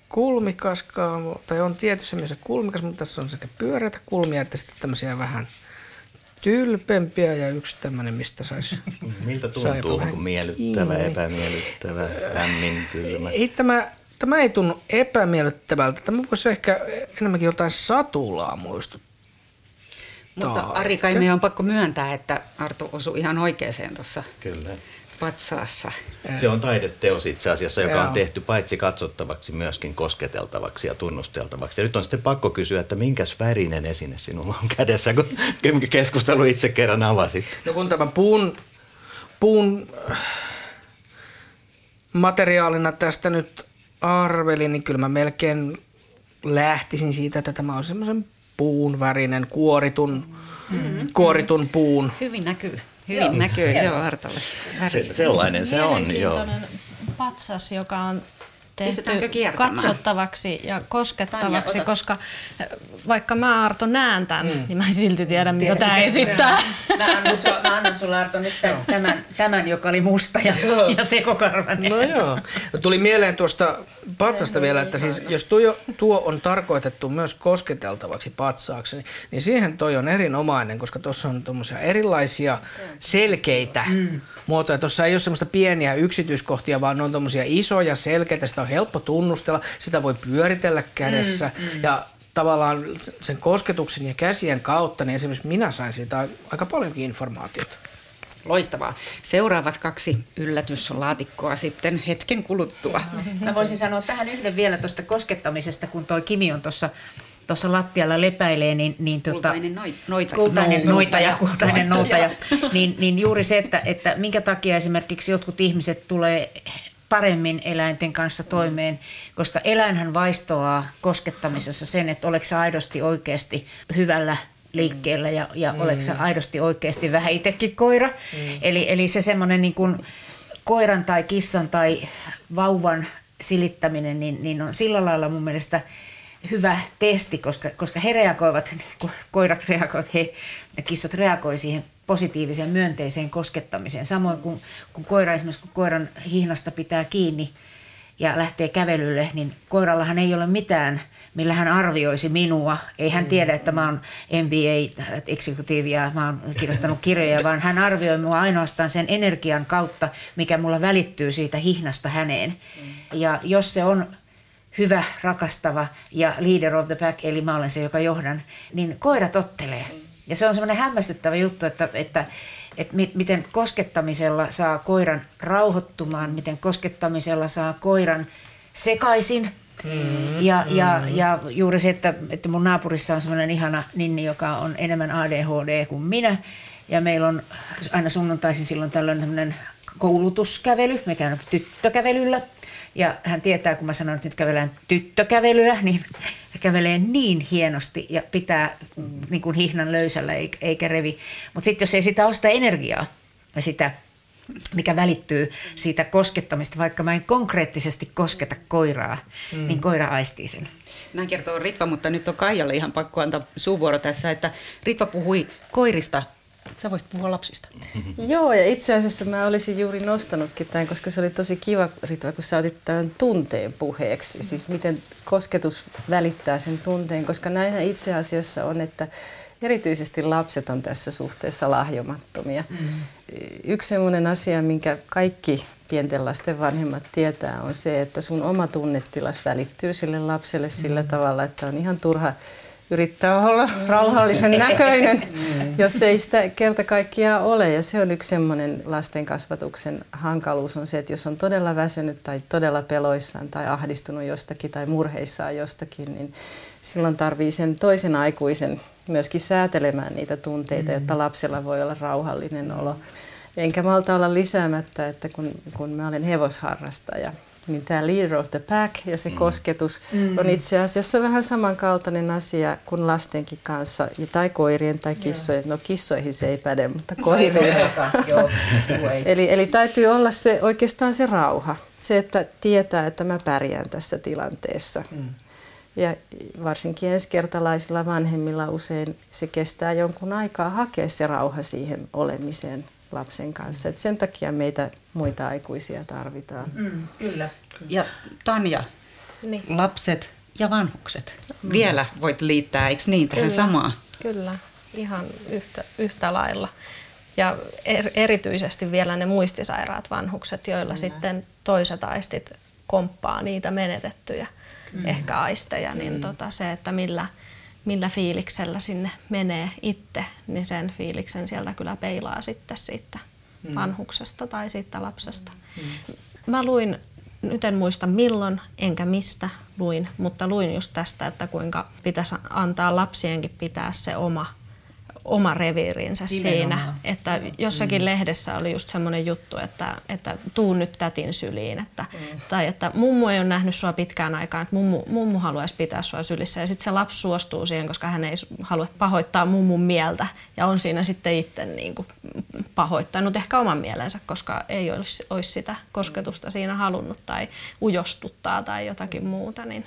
kulmikaskaan, tai on tietyssä mielessä kulmikas, mutta tässä on sekä pyöreitä kulmia että sitten tämmöisiä vähän tylpempiä ja yksi tämmöinen, mistä saisi... Miltä tuntuu? vähän Onko miellyttävä, kiinni. epämiellyttävä, lämmin, kylmä? Ei tämä, tämä ei tunnu epämiellyttävältä. Tämä voisi ehkä enemmänkin jotain satulaa muistuttaa. Mutta Ari, kai meidän on pakko myöntää, että Arto osui ihan oikeaan tuossa Kyllä. Patsaassa. Se on taideteos itse asiassa, joka on Joo. tehty paitsi katsottavaksi, myöskin kosketeltavaksi ja tunnusteltavaksi. Ja nyt on sitten pakko kysyä, että minkäs värinen esine sinulla on kädessä, kun keskustelu itse kerran avasit. No kun tämän puun, puun materiaalina tästä nyt arvelin, niin kyllä mä melkein lähtisin siitä, että tämä on semmoisen puun värinen, kuoritun, mm-hmm. kuoritun puun. Hyvin näkyy. Hyvin näkyy, joo, Artolle. Väri. Se, sellainen se on, joo. Patsas, joka on tehty katsottavaksi ja koskettavaksi, Tanja, koska vaikka mä Arto näen tämän, mm. niin mä en silti tiedä, mitä tämä esittää. Mä annan, su, mä annan sulle Arto nyt tämän, tämän, tämän, joka oli musta ja, ja tekokarvanen. No joo. No tuli mieleen tuosta patsasta vielä, että siis jos tuo, tuo on tarkoitettu myös kosketeltavaksi patsaaksi, niin siihen toi on erinomainen, koska tuossa on tuommoisia erilaisia selkeitä mm. muotoja. Tuossa ei ole semmoista pieniä yksityiskohtia, vaan ne on tuommoisia isoja, selkeitä, sitä on helppo tunnustella, sitä voi pyöritellä kädessä mm, mm. ja tavallaan sen kosketuksen ja käsien kautta, niin esimerkiksi minä sain siitä aika paljonkin informaatiota. Loistavaa. Seuraavat kaksi yllätyslaatikkoa sitten hetken kuluttua. Mä voisin sanoa tähän yhden vielä tuosta koskettamisesta, kun toi Kimi on tuossa tuossa lattialla lepäilee, niin, niin tota, Kultainen noit- noita- kultainen no- noitaja, kultainen Noitaja. noutaja, niin, niin juuri se, että, että minkä takia esimerkiksi jotkut ihmiset tulee paremmin eläinten kanssa toimeen, koska eläinhän vaistoaa koskettamisessa sen, että oletko sä aidosti oikeasti hyvällä liikkeellä ja, ja mm. oletko sä aidosti oikeasti vähän itsekin koira. Mm. Eli, eli se semmoinen niin kuin koiran tai kissan tai vauvan silittäminen, niin, niin on sillä lailla mun mielestä hyvä testi, koska, koska he reagoivat, ko- koirat reagoivat, he ja kissat reagoi siihen positiiviseen myönteiseen koskettamiseen. Samoin kuin kun koira esimerkiksi kun koiran hihnasta pitää kiinni ja lähtee kävelylle, niin koirallahan ei ole mitään, millä hän arvioisi minua. Ei hän tiedä, että mä oon MBA executive ja mä oon kirjoittanut kirjoja, vaan hän arvioi mua ainoastaan sen energian kautta, mikä mulla välittyy siitä hihnasta häneen. Ja jos se on hyvä, rakastava ja leader of the pack, eli mä olen se, joka johdan, niin koira tottelee. Ja se on semmoinen hämmästyttävä juttu, että, että, että mi- miten koskettamisella saa koiran rauhoittumaan, miten koskettamisella saa koiran sekaisin. Mm, ja, mm. Ja, ja juuri se, että, että mun naapurissa on semmoinen ihana ninni, joka on enemmän ADHD kuin minä. Ja meillä on aina sunnuntaisin silloin tällöin koulutuskävely. Me käymme tyttökävelyllä. Ja hän tietää, kun mä sanon, että nyt kävellään tyttökävelyä, niin hän kävelee niin hienosti ja pitää mm, niin kuin hihnan löysällä eikä, revi. Mutta sitten jos ei sitä sitä energiaa ja sitä, mikä välittyy siitä koskettamista, vaikka mä en konkreettisesti kosketa koiraa, mm. niin koira aistii sen. Näin kertoo Ritva, mutta nyt on Kaijalle ihan pakko antaa suuvuoro tässä, että Ritva puhui koirista. Sä voisit puhua lapsista. Joo, ja itse asiassa mä olisin juuri nostanutkin tämän, koska se oli tosi kiva, Ritva, kun sä otit tämän tunteen puheeksi. Siis miten kosketus välittää sen tunteen, koska näinhän itse asiassa on, että erityisesti lapset on tässä suhteessa lahjomattomia. Mm. Yksi sellainen asia, minkä kaikki pienten lasten vanhemmat tietää, on se, että sun oma tunnetilas välittyy sille lapselle sillä tavalla, että on ihan turha yrittää olla rauhallisen näköinen, jos ei sitä kerta kaikkiaan ole. Ja se on yksi semmoinen lasten kasvatuksen hankaluus on se, että jos on todella väsynyt tai todella peloissaan tai ahdistunut jostakin tai murheissaan jostakin, niin silloin tarvii sen toisen aikuisen myöskin säätelemään niitä tunteita, jotta lapsella voi olla rauhallinen olo. Enkä malta olla lisäämättä, että kun, kun mä olen hevosharrastaja, niin tämä leader of the pack ja se mm. kosketus mm. on itse asiassa vähän samankaltainen asia kuin lastenkin kanssa, tai koirien tai kissojen. No kissoihin se ei päde, mutta koiriin. eli, eli täytyy olla se oikeastaan se rauha, se, että tietää, että mä pärjään tässä tilanteessa. Mm. Ja varsinkin ensikertalaisilla vanhemmilla usein se kestää jonkun aikaa hakea se rauha siihen olemiseen lapsen kanssa. Et sen takia meitä muita aikuisia tarvitaan. Mm, kyllä. Ja Tanja, niin. lapset ja vanhukset. Mm. Vielä voit liittää, eikö niin, tähän Kyllä. samaan? Kyllä, ihan yhtä, yhtä lailla. Ja er, erityisesti vielä ne muistisairaat vanhukset, joilla Kyllä. sitten toiset aistit komppaa niitä menetettyjä mm. ehkä aisteja, niin mm. tota, se, että millä, millä fiiliksellä sinne menee itse, niin sen fiiliksen sieltä kyllä peilaa sitten siitä mm. vanhuksesta tai siitä lapsesta. Mm. Mä luin, nyt en muista milloin enkä mistä luin, mutta luin just tästä, että kuinka pitäisi antaa lapsienkin pitää se oma oma reviirinsä Nimenomaan. siinä. Että jossakin mm. lehdessä oli just semmoinen juttu, että, että tuu nyt tätin syliin. Että, mm. Tai että mummu ei ole nähnyt sua pitkään aikaan, että mummu, mummu haluaisi pitää sua sylissä. Ja sitten se lapsi suostuu siihen, koska hän ei halua pahoittaa mummun mieltä. Ja on siinä sitten itse niin kuin pahoittanut ehkä oman mielensä, koska ei olisi, olisi sitä kosketusta siinä halunnut tai ujostuttaa tai jotakin muuta. Niin,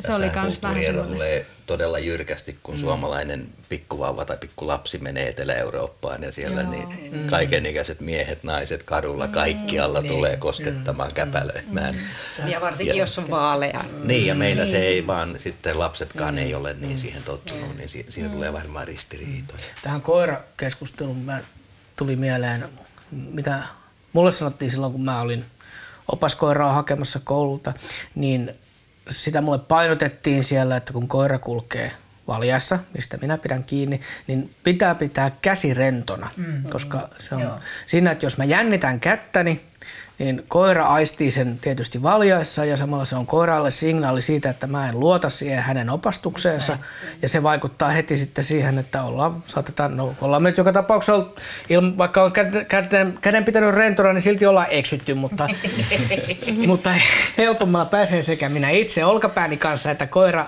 se oli kans vähän semmoinen... todella jyrkästi, kun mm. suomalainen pikkuvauva tai pikkulapsi menee Etelä-Eurooppaan ja siellä Joo. niin mm. kaikenikäiset miehet, naiset kadulla kaikkialla mm. tulee koskettamaan mm. käpälöimään. Mm. Ja varsinkin ja, jos on vaalea. Niin, ja meillä se ei vaan, sitten lapsetkaan mm. ei ole niin siihen tottunut, niin si- siinä mm. tulee varmaan ristiriitoja. Tähän koirakeskusteluun mä tuli mieleen, mitä mulle sanottiin silloin, kun mä olin opaskoiraa hakemassa koululta, niin sitä mulle painotettiin siellä, että kun koira kulkee valjaissa, mistä minä pidän kiinni, niin pitää pitää käsi rentona, mm. koska se on Joo. siinä, että jos mä jännitän kättäni, niin koira aistii sen tietysti valjaissa ja samalla se on koiralle signaali siitä, että mä en luota siihen hänen opastukseensa ja se vaikuttaa heti sitten siihen, että ollaan, saatetaan, no ollaan me joka tapauksessa, ilma, vaikka on käden, käden pitänyt rentona, niin silti ollaan eksytty, mutta, mutta helpommalla pääsee sekä minä itse olkapääni kanssa että koira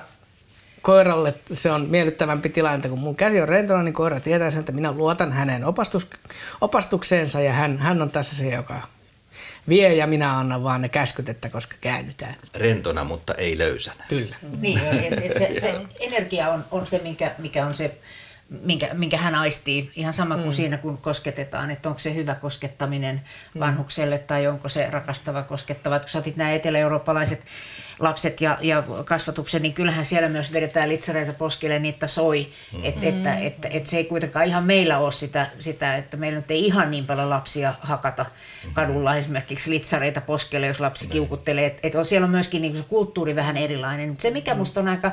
koiralle se on miellyttävämpi tilanne, kun mun käsi on rentona, niin koira tietää sen, että minä luotan hänen opastus, opastukseensa ja hän, hän on tässä se, joka vie ja minä annan vaan ne käskyt, että koska käännytään. Rentona, mutta ei löysänä. Kyllä. Niin, et, et se, se energia on, on se, minkä, mikä on se minkä, minkä hän aistii, ihan sama kuin mm. siinä kun kosketetaan, että onko se hyvä koskettaminen mm. vanhukselle tai onko se rakastava koskettava. Kun sä otit nämä etelä-eurooppalaiset lapset ja, ja kasvatuksen, niin kyllähän siellä myös vedetään litsareita poskille, niitä soi. Mm. Et, mm. Että, että, että se ei kuitenkaan ihan meillä ole sitä, sitä, että meillä nyt ei ihan niin paljon lapsia hakata mm. kadulla esimerkiksi litsareita poskelle, jos lapsi mm. kiukuttelee. Että et on, siellä on myöskin niin se kulttuuri vähän erilainen. Se mikä mm. musta on aika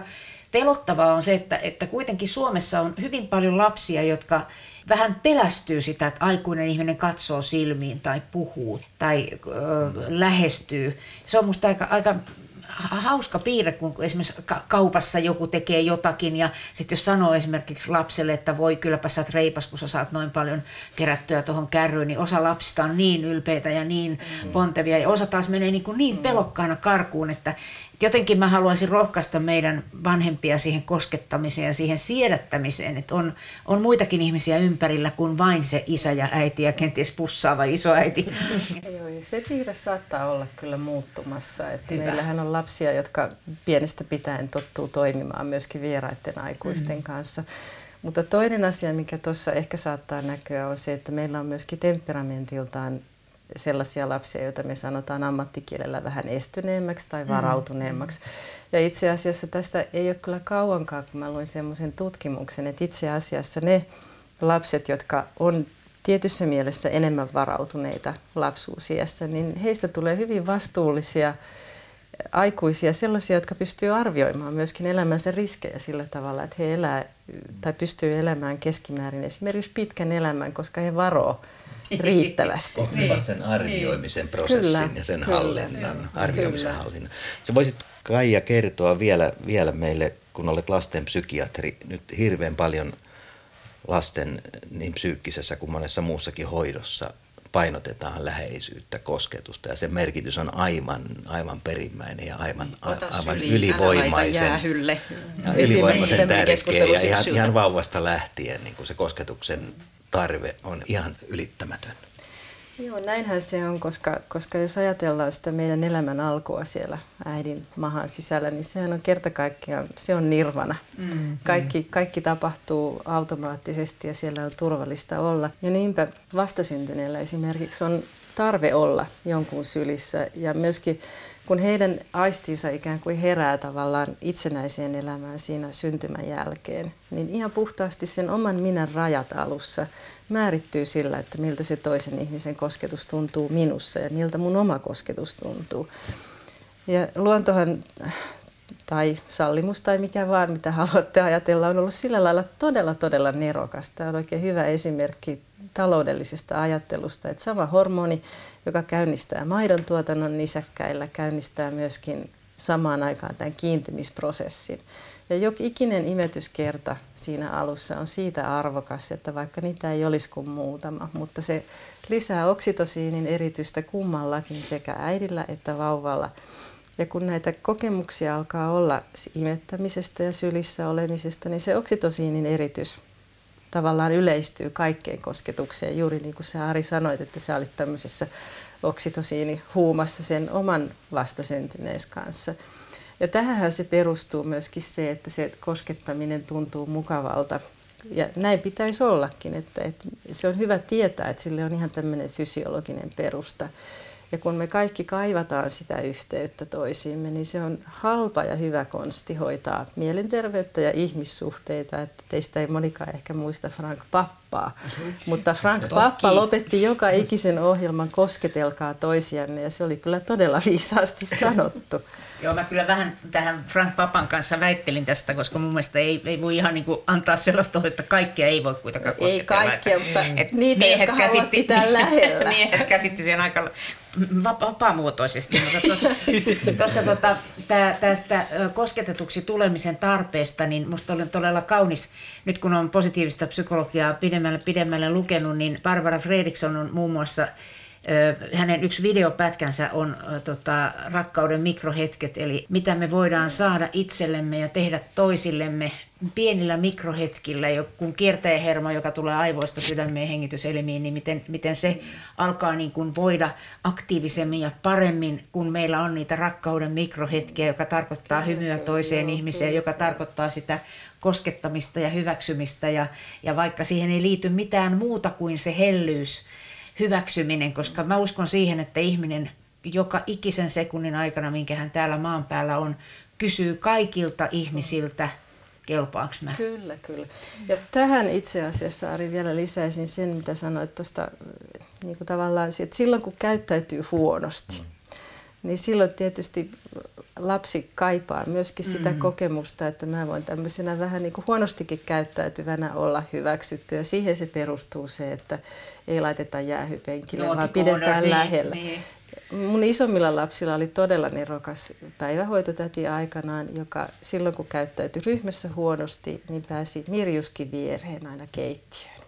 pelottavaa on se, että, että kuitenkin Suomessa on hyvin paljon lapsia, jotka vähän pelästyy sitä, että aikuinen ihminen katsoo silmiin tai puhuu tai ö, lähestyy. Se on musta aika, aika hauska piirre, kun esimerkiksi kaupassa joku tekee jotakin ja sitten jos sanoo esimerkiksi lapselle, että voi kylläpä sä oot reipas, kun sä saat noin paljon kerättyä tuohon kärryyn, niin osa lapsista on niin ylpeitä ja niin mm. pontevia ja osa taas menee niin, kuin niin mm. pelokkaana karkuun, että, jotenkin mä haluaisin rohkaista meidän vanhempia siihen koskettamiseen ja siihen siedättämiseen, että on, on muitakin ihmisiä ympärillä kuin vain se isä ja äiti ja kenties pussaava isoäiti. Joo, se piirre saattaa olla kyllä muuttumassa. Että meillähän on lapsia, jotka pienestä pitäen tottuu toimimaan myöskin vieraiden aikuisten mm. kanssa. Mutta toinen asia, mikä tuossa ehkä saattaa näkyä, on se, että meillä on myöskin temperamentiltaan sellaisia lapsia, joita me sanotaan ammattikielellä vähän estyneemmäksi tai mm. varautuneemmaksi. Ja itse asiassa tästä ei ole kyllä kauankaan, kun mä luin semmoisen tutkimuksen, että itse asiassa ne lapset, jotka on tietyssä mielessä enemmän varautuneita lapsuusiässä, niin heistä tulee hyvin vastuullisia aikuisia, sellaisia, jotka pystyy arvioimaan myöskin elämänsä riskejä sillä tavalla, että he elää tai pystyy elämään keskimäärin esimerkiksi pitkän elämän, koska he varoo riittävästi. Oppivat sen arvioimisen niin. prosessin kyllä, ja sen kyllä, hallinnan, arvioimisen kyllä. hallinnan. Se voisit Kaija kertoa vielä, vielä meille, kun olet lasten psykiatri, nyt hirveän paljon lasten niin psyykkisessä kuin monessa muussakin hoidossa painotetaan läheisyyttä, kosketusta ja sen merkitys on aivan, aivan perimmäinen ja aivan, Ota aivan syliin, ylivoimaisen, ja ylivoimaisen tärkeä. ja ihan, ihan vauvasta lähtien niin kuin se kosketuksen tarve on ihan ylittämätön. Joo, näinhän se on, koska, koska jos ajatellaan sitä meidän elämän alkua siellä äidin mahan sisällä, niin sehän on kerta kaikkiaan, se on nirvana. Mm, kaikki, kaikki tapahtuu automaattisesti ja siellä on turvallista olla. Ja niinpä vastasyntyneellä esimerkiksi on tarve olla jonkun sylissä ja myöskin kun heidän aistinsa ikään kuin herää tavallaan itsenäiseen elämään siinä syntymän jälkeen, niin ihan puhtaasti sen oman minän rajat alussa määrittyy sillä, että miltä se toisen ihmisen kosketus tuntuu minussa ja miltä mun oma kosketus tuntuu. Ja luontohan tai sallimus tai mikä vaan, mitä haluatte ajatella, on ollut sillä lailla todella, todella nerokasta. Tämä on oikein hyvä esimerkki taloudellisesta ajattelusta, että sama hormoni, joka käynnistää maidon tuotannon nisäkkäillä, käynnistää myöskin samaan aikaan tämän kiintymisprosessin. Ja jokin ikinen imetyskerta siinä alussa on siitä arvokas, että vaikka niitä ei olisi kuin muutama, mutta se lisää oksitosiinin erityistä kummallakin sekä äidillä että vauvalla. Ja kun näitä kokemuksia alkaa olla imettämisestä ja sylissä olemisesta, niin se oksitosiinin eritys tavallaan yleistyy kaikkeen kosketukseen. Juuri niin kuin sä Ari sanoit, että sä olit tämmöisessä oksitosiinihuumassa sen oman vastasyntynees kanssa. Ja tähän se perustuu myöskin se, että se koskettaminen tuntuu mukavalta. Ja näin pitäisi ollakin, että, että se on hyvä tietää, että sille on ihan tämmöinen fysiologinen perusta. Ja kun me kaikki kaivataan sitä yhteyttä toisiimme, niin se on halpa ja hyvä konsti hoitaa mielenterveyttä ja ihmissuhteita. Että teistä ei monikaan ehkä muista Frank Pappaa, mutta Frank Toki. Pappa lopetti joka ikisen ohjelman kosketelkaa toisianne ja se oli kyllä todella viisaasti sanottu. Joo, mä kyllä vähän tähän Frank Papan kanssa väittelin tästä, koska mun mielestä ei, ei voi ihan niin kuin antaa sellaista, että kaikkia ei voi kuitenkaan kosketella. Ei kaikkia, mutta et niitä, jotka käsitti, pitää lähellä. Miehet käsitti sen aika vapaamuotoisesti, mutta tuosta tuota, tää, tästä kosketetuksi tulemisen tarpeesta, niin minusta oli todella kaunis, nyt kun on positiivista psykologiaa pidemmälle, pidemmälle lukenut, niin Barbara Fredriksson on muun muassa hänen yksi videopätkänsä on tota, rakkauden mikrohetket, eli mitä me voidaan saada itsellemme ja tehdä toisillemme pienillä mikrohetkillä, kun kiertäjähermo, joka tulee aivoista sydämeen hengityselimiin, niin miten, miten se alkaa niin kuin voida aktiivisemmin ja paremmin, kun meillä on niitä rakkauden mikrohetkiä, joka tarkoittaa hymyä toiseen ihmiseen, joka tarkoittaa sitä koskettamista ja hyväksymistä, ja, ja vaikka siihen ei liity mitään muuta kuin se hellyys, hyväksyminen, koska mä uskon siihen, että ihminen joka ikisen sekunnin aikana, minkä hän täällä maan päällä on, kysyy kaikilta ihmisiltä, kelpaanko mä. Kyllä, kyllä. Ja tähän itse asiassa, Ari, vielä lisäisin sen, mitä sanoit tuosta niin kuin tavallaan, että silloin kun käyttäytyy huonosti, niin silloin tietysti lapsi kaipaa myöskin sitä mm. kokemusta, että mä voin tämmöisenä vähän niin kuin huonostikin käyttäytyvänä olla hyväksytty. Ja siihen se perustuu se, että ei laiteta jäähypenkille, no, vaan pidetään niin, lähellä. Niin. Mun isommilla lapsilla oli todella nerokas päivähoitotäti aikanaan, joka silloin kun käyttäytyi ryhmässä huonosti, niin pääsi Mirjuskin viereen aina keittiöön.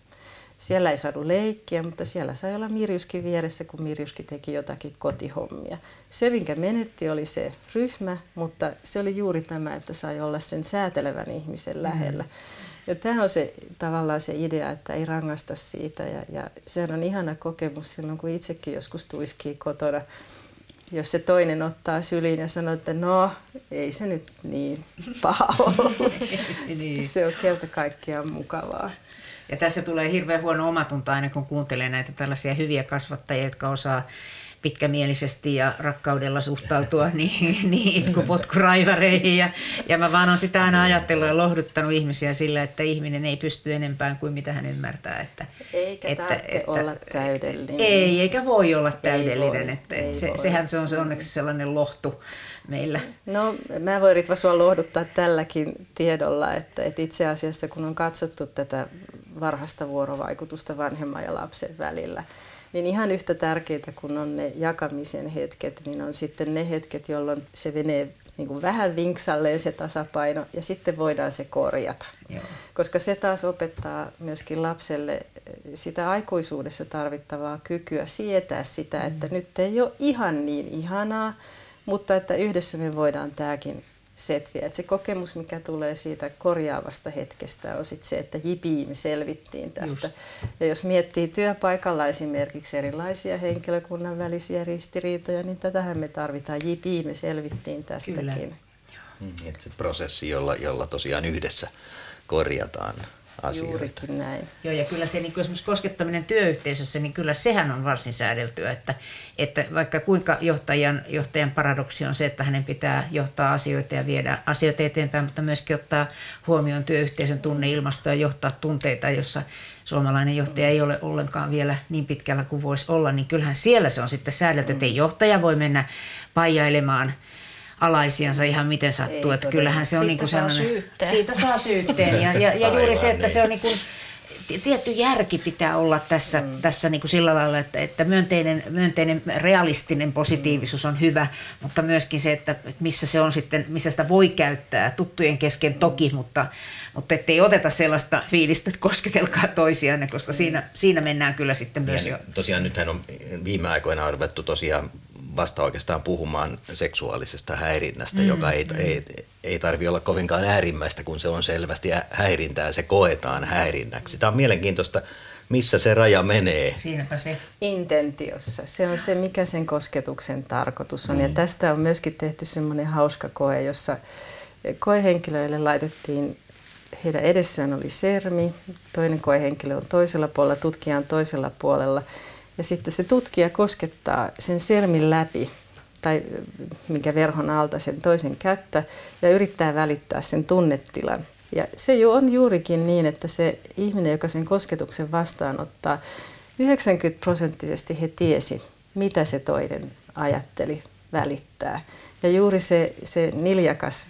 Siellä ei saanut leikkiä, mutta siellä sai olla Mirjuskin vieressä, kun Mirjuskin teki jotakin kotihommia. Se, minkä menetti, oli se ryhmä, mutta se oli juuri tämä, että sai olla sen säätelevän ihmisen lähellä. Mm. Ja tämä on se, tavallaan se idea, että ei rangasta siitä. Ja, ja sehän on ihana kokemus silloin, kun itsekin joskus tuiskii kotona. Jos se toinen ottaa syliin ja sanoo, että no, ei se nyt niin paha ole. niin. Se on kerta kaikkiaan mukavaa. Ja tässä tulee hirveän huono omatunto aina, kun kuuntelee näitä tällaisia hyviä kasvattajia, jotka osaa pitkämielisesti ja rakkaudella suhtautua niin, niin kuin potkuraivareihin. Ja, ja mä vaan on sitä aina ajatellut ja lohduttanut ihmisiä sillä, että ihminen ei pysty enempään kuin mitä hän ymmärtää. Että, eikä että, että, olla täydellinen. Ei, eikä voi olla täydellinen. Ei että, että se, voi. Sehän se on se onneksi sellainen lohtu meillä. No mä voin Ritva sua lohduttaa tälläkin tiedolla, että, että itse asiassa kun on katsottu tätä varhaista vuorovaikutusta vanhemman ja lapsen välillä, niin ihan yhtä tärkeitä kuin on ne jakamisen hetket, niin on sitten ne hetket, jolloin se menee niin kuin vähän vinksalleen se tasapaino ja sitten voidaan se korjata. Joo. Koska se taas opettaa myöskin lapselle sitä aikuisuudessa tarvittavaa kykyä sietää sitä, että mm. nyt ei ole ihan niin ihanaa, mutta että yhdessä me voidaan tämäkin setviä. Et se kokemus, mikä tulee siitä korjaavasta hetkestä, on sit se, että jipii, me selvittiin tästä. Just. Ja jos miettii työpaikalla esimerkiksi erilaisia henkilökunnan välisiä ristiriitoja, niin tätähän me tarvitaan. Jipii, me selvittiin tästäkin. Kyllä. Mm, että se prosessi, jolla, jolla tosiaan yhdessä korjataan asioita. Juurikin näin. Joo, ja kyllä se niin kuin esimerkiksi koskettaminen työyhteisössä, niin kyllä sehän on varsin säädeltyä, että, että vaikka kuinka johtajan, johtajan paradoksi on se, että hänen pitää johtaa asioita ja viedä asioita eteenpäin, mutta myöskin ottaa huomioon työyhteisön tunneilmastoa ja johtaa tunteita, jossa suomalainen johtaja ei ole ollenkaan vielä niin pitkällä kuin voisi olla, niin kyllähän siellä se on sitten säädelty, että ei johtaja voi mennä paijailemaan – alaisiansa ihan miten sattuu. Ei, että kyllähän se on niin kuin sellainen, siitä saa syytteen. Ja, ja, ja juuri se, että niin. se on niin kuin, tietty järki pitää olla tässä, mm. tässä niin kuin sillä lailla, että, että myönteinen, myönteinen realistinen positiivisuus on hyvä, mutta myöskin se, että, että missä se on sitten, missä sitä voi käyttää tuttujen kesken toki, mm. mutta, mutta ettei oteta sellaista fiilistä, että kosketelkaa toisianne, koska mm. siinä, siinä mennään kyllä sitten myös ja, jo. Tosiaan nythän on viime aikoina arvettu tosiaan vasta oikeastaan puhumaan seksuaalisesta häirinnästä, mm, joka ei, mm. ei, ei tarvi olla kovinkaan äärimmäistä, kun se on selvästi häirintää, se koetaan häirinnäksi. Tämä on mielenkiintoista, missä se raja menee. Siinäpä se. Intentiossa. Se on se, mikä sen kosketuksen tarkoitus on. Mm. Ja tästä on myöskin tehty semmoinen hauska koe, jossa koehenkilöille laitettiin heidän edessään oli sermi, toinen koehenkilö on toisella puolella, tutkija on toisella puolella – Ja sitten se tutkija koskettaa sen sermin läpi tai minkä verhon alta sen toisen kättä ja yrittää välittää sen tunnetilan. Ja se jo on juurikin niin, että se ihminen, joka sen kosketuksen vastaanottaa, 90 prosenttisesti he tiesi, mitä se toinen ajatteli välittää. Ja juuri se, se niljakas,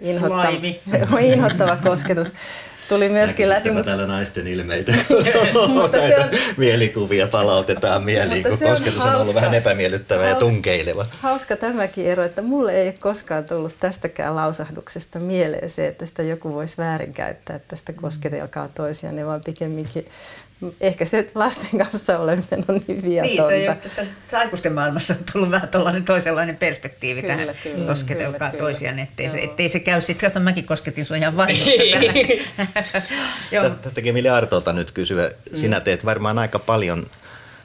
inhottava, inhottava kosketus tuli myöskin läpi. Mutta... täällä naisten ilmeitä, mutta se on... mielikuvia palautetaan mieliin, kun kosketus on, on ollut vähän epämiellyttävä hauska, ja tunkeileva. Hauska tämäkin ero, että mulle ei ole koskaan tullut tästäkään lausahduksesta mieleen se, että sitä joku voisi väärinkäyttää, että sitä kosketelkaa toisiaan, ne vaan pikemminkin ehkä se lasten kanssa oleminen on niin viatonta. Niin, se on just, että aikuisten maailmassa on tullut vähän toisenlainen perspektiivi kyllä, tähän kyllä, kosketelkaa kyllä, toisiaan, ettei se, ettei se käy sitten, että mäkin kosketin sua ihan vain. Tästä tekee mieli Artolta nyt kysyä. Sinä teet varmaan aika paljon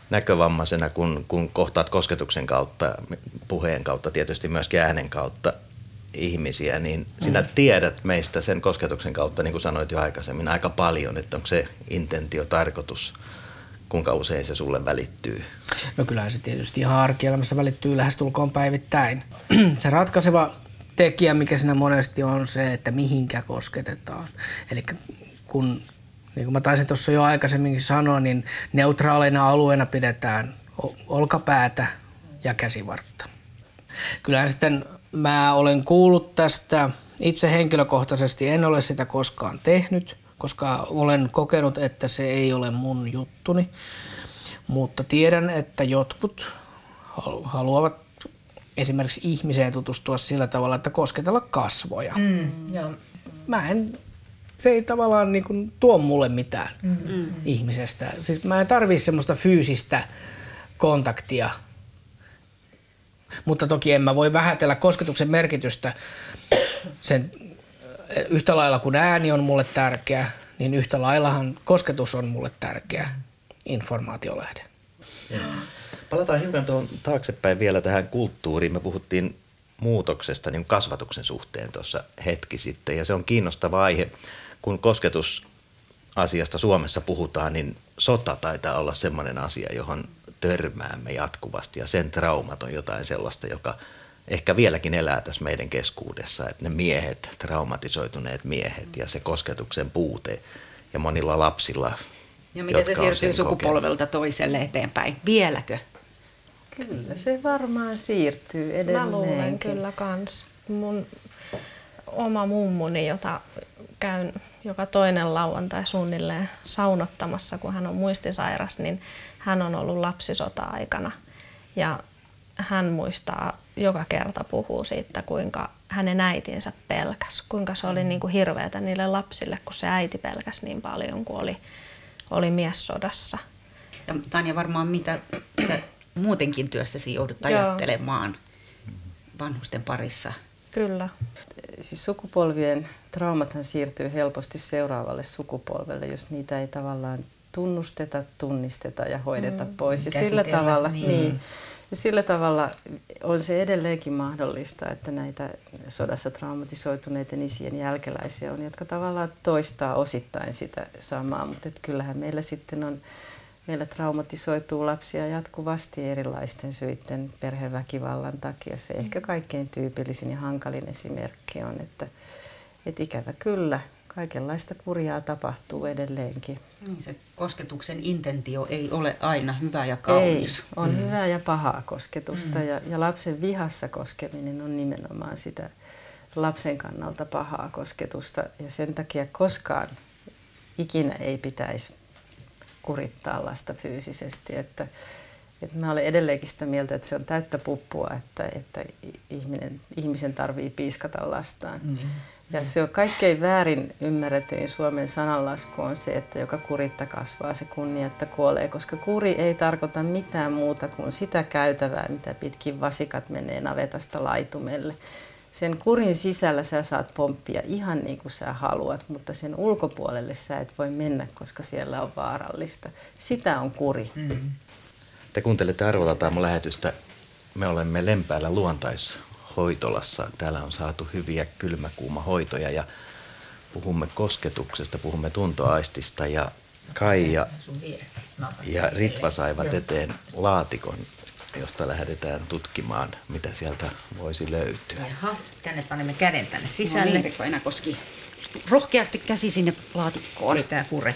näkövammaisena, kun, kun kohtaat kosketuksen kautta, puheen kautta, tietysti myöskin äänen kautta ihmisiä, niin sinä mm. tiedät meistä sen kosketuksen kautta, niin kuin sanoit jo aikaisemmin, aika paljon, että onko se intentio, tarkoitus, kuinka usein se sulle välittyy? No kyllähän se tietysti ihan arkielämässä välittyy lähestulkoon päivittäin. se ratkaiseva tekijä, mikä siinä monesti on se, että mihinkä kosketetaan. Eli kun, niin kuin mä taisin tuossa jo aikaisemminkin sanoa, niin neutraaleina alueena pidetään olkapäätä ja käsivartta. Kyllähän sitten Mä olen kuullut tästä itse henkilökohtaisesti, en ole sitä koskaan tehnyt, koska olen kokenut, että se ei ole mun juttuni. Mutta tiedän, että jotkut haluavat esimerkiksi ihmiseen tutustua sillä tavalla, että kosketella kasvoja. Mm, joo. Mä en, se ei tavallaan niin kuin tuo mulle mitään mm. ihmisestä. Siis mä en tarvii semmoista fyysistä kontaktia mutta toki en mä voi vähätellä kosketuksen merkitystä. Sen, eh, yhtä lailla kuin ääni on mulle tärkeä, niin yhtä laillahan kosketus on mulle tärkeä informaatiolähde. Palataan hiukan tuon taaksepäin vielä tähän kulttuuriin. Me puhuttiin muutoksesta niin kasvatuksen suhteen tuossa hetki sitten ja se on kiinnostava aihe. Kun kosketusasiasta Suomessa puhutaan, niin sota taitaa olla sellainen asia, johon törmäämme jatkuvasti ja sen traumat on jotain sellaista, joka ehkä vieläkin elää tässä meidän keskuudessa, että ne miehet, traumatisoituneet miehet ja se kosketuksen puute ja monilla lapsilla. Ja miten se siirtyy sukupolvelta toiselle eteenpäin? Vieläkö? Kyllä se varmaan siirtyy edelleen. Mä luulen kyllä kans. Mun oma mummuni, jota käyn joka toinen lauantai suunnilleen saunottamassa, kun hän on muistisairas, niin hän on ollut lapsisota-aikana. Ja hän muistaa joka kerta puhuu siitä, kuinka hänen äitinsä pelkäs, kuinka se oli niin kuin hirveätä niille lapsille, kun se äiti pelkäs niin paljon, kuin oli, oli mies sodassa. Ja Tanja, varmaan mitä sä muutenkin työssäsi joudut ajattelemaan vanhusten parissa? Kyllä. Siis sukupolvien traumathan siirtyy helposti seuraavalle sukupolvelle, jos niitä ei tavallaan tunnusteta, tunnisteta ja hoideta mm, pois. Ja sillä tavalla, niin. Niin, ja sillä tavalla on se edelleenkin mahdollista, että näitä sodassa traumatisoituneiden isien jälkeläisiä on, jotka tavallaan toistaa osittain sitä samaa, mutta kyllähän meillä sitten on, meillä traumatisoituu lapsia jatkuvasti erilaisten syiden perheväkivallan takia. Se ehkä kaikkein tyypillisin ja hankalin esimerkki on, että, että ikävä kyllä kaikenlaista kurjaa tapahtuu edelleenkin. Niin se kosketuksen intentio ei ole aina hyvä ja kaunis. Ei, on mm. hyvää ja pahaa kosketusta mm. ja, ja lapsen vihassa koskeminen on nimenomaan sitä lapsen kannalta pahaa kosketusta ja sen takia koskaan ikinä ei pitäisi kurittaa lasta fyysisesti. Että, että mä olen edelleenkin sitä mieltä, että se on täyttä puppua, että, että ihminen, ihmisen tarvii piiskata lastaan. Mm. Ja se on kaikkein väärin ymmärretyin Suomen sananlasku on se, että joka kuritta kasvaa, se kunniatta kuolee, koska kuri ei tarkoita mitään muuta kuin sitä käytävää, mitä pitkin vasikat menee navetasta laitumelle. Sen kurin sisällä sä saat pomppia ihan niin kuin sä haluat, mutta sen ulkopuolelle sä et voi mennä, koska siellä on vaarallista. Sitä on kuri. Mm. Te kuuntelette Arvolaltaan mun lähetystä. Me olemme Lempäällä luontaissa hoitolassa. Täällä on saatu hyviä kylmäkuumahoitoja ja puhumme kosketuksesta, puhumme tuntoaistista ja Kaija ja Ritva saivat eteen laatikon, josta lähdetään tutkimaan, mitä sieltä voisi löytyä. Jaha, tänne panemme käden tänne No sisälle. niin, Ritva Enäkoski. Rohkeasti käsi sinne laatikkoon. Tää pure.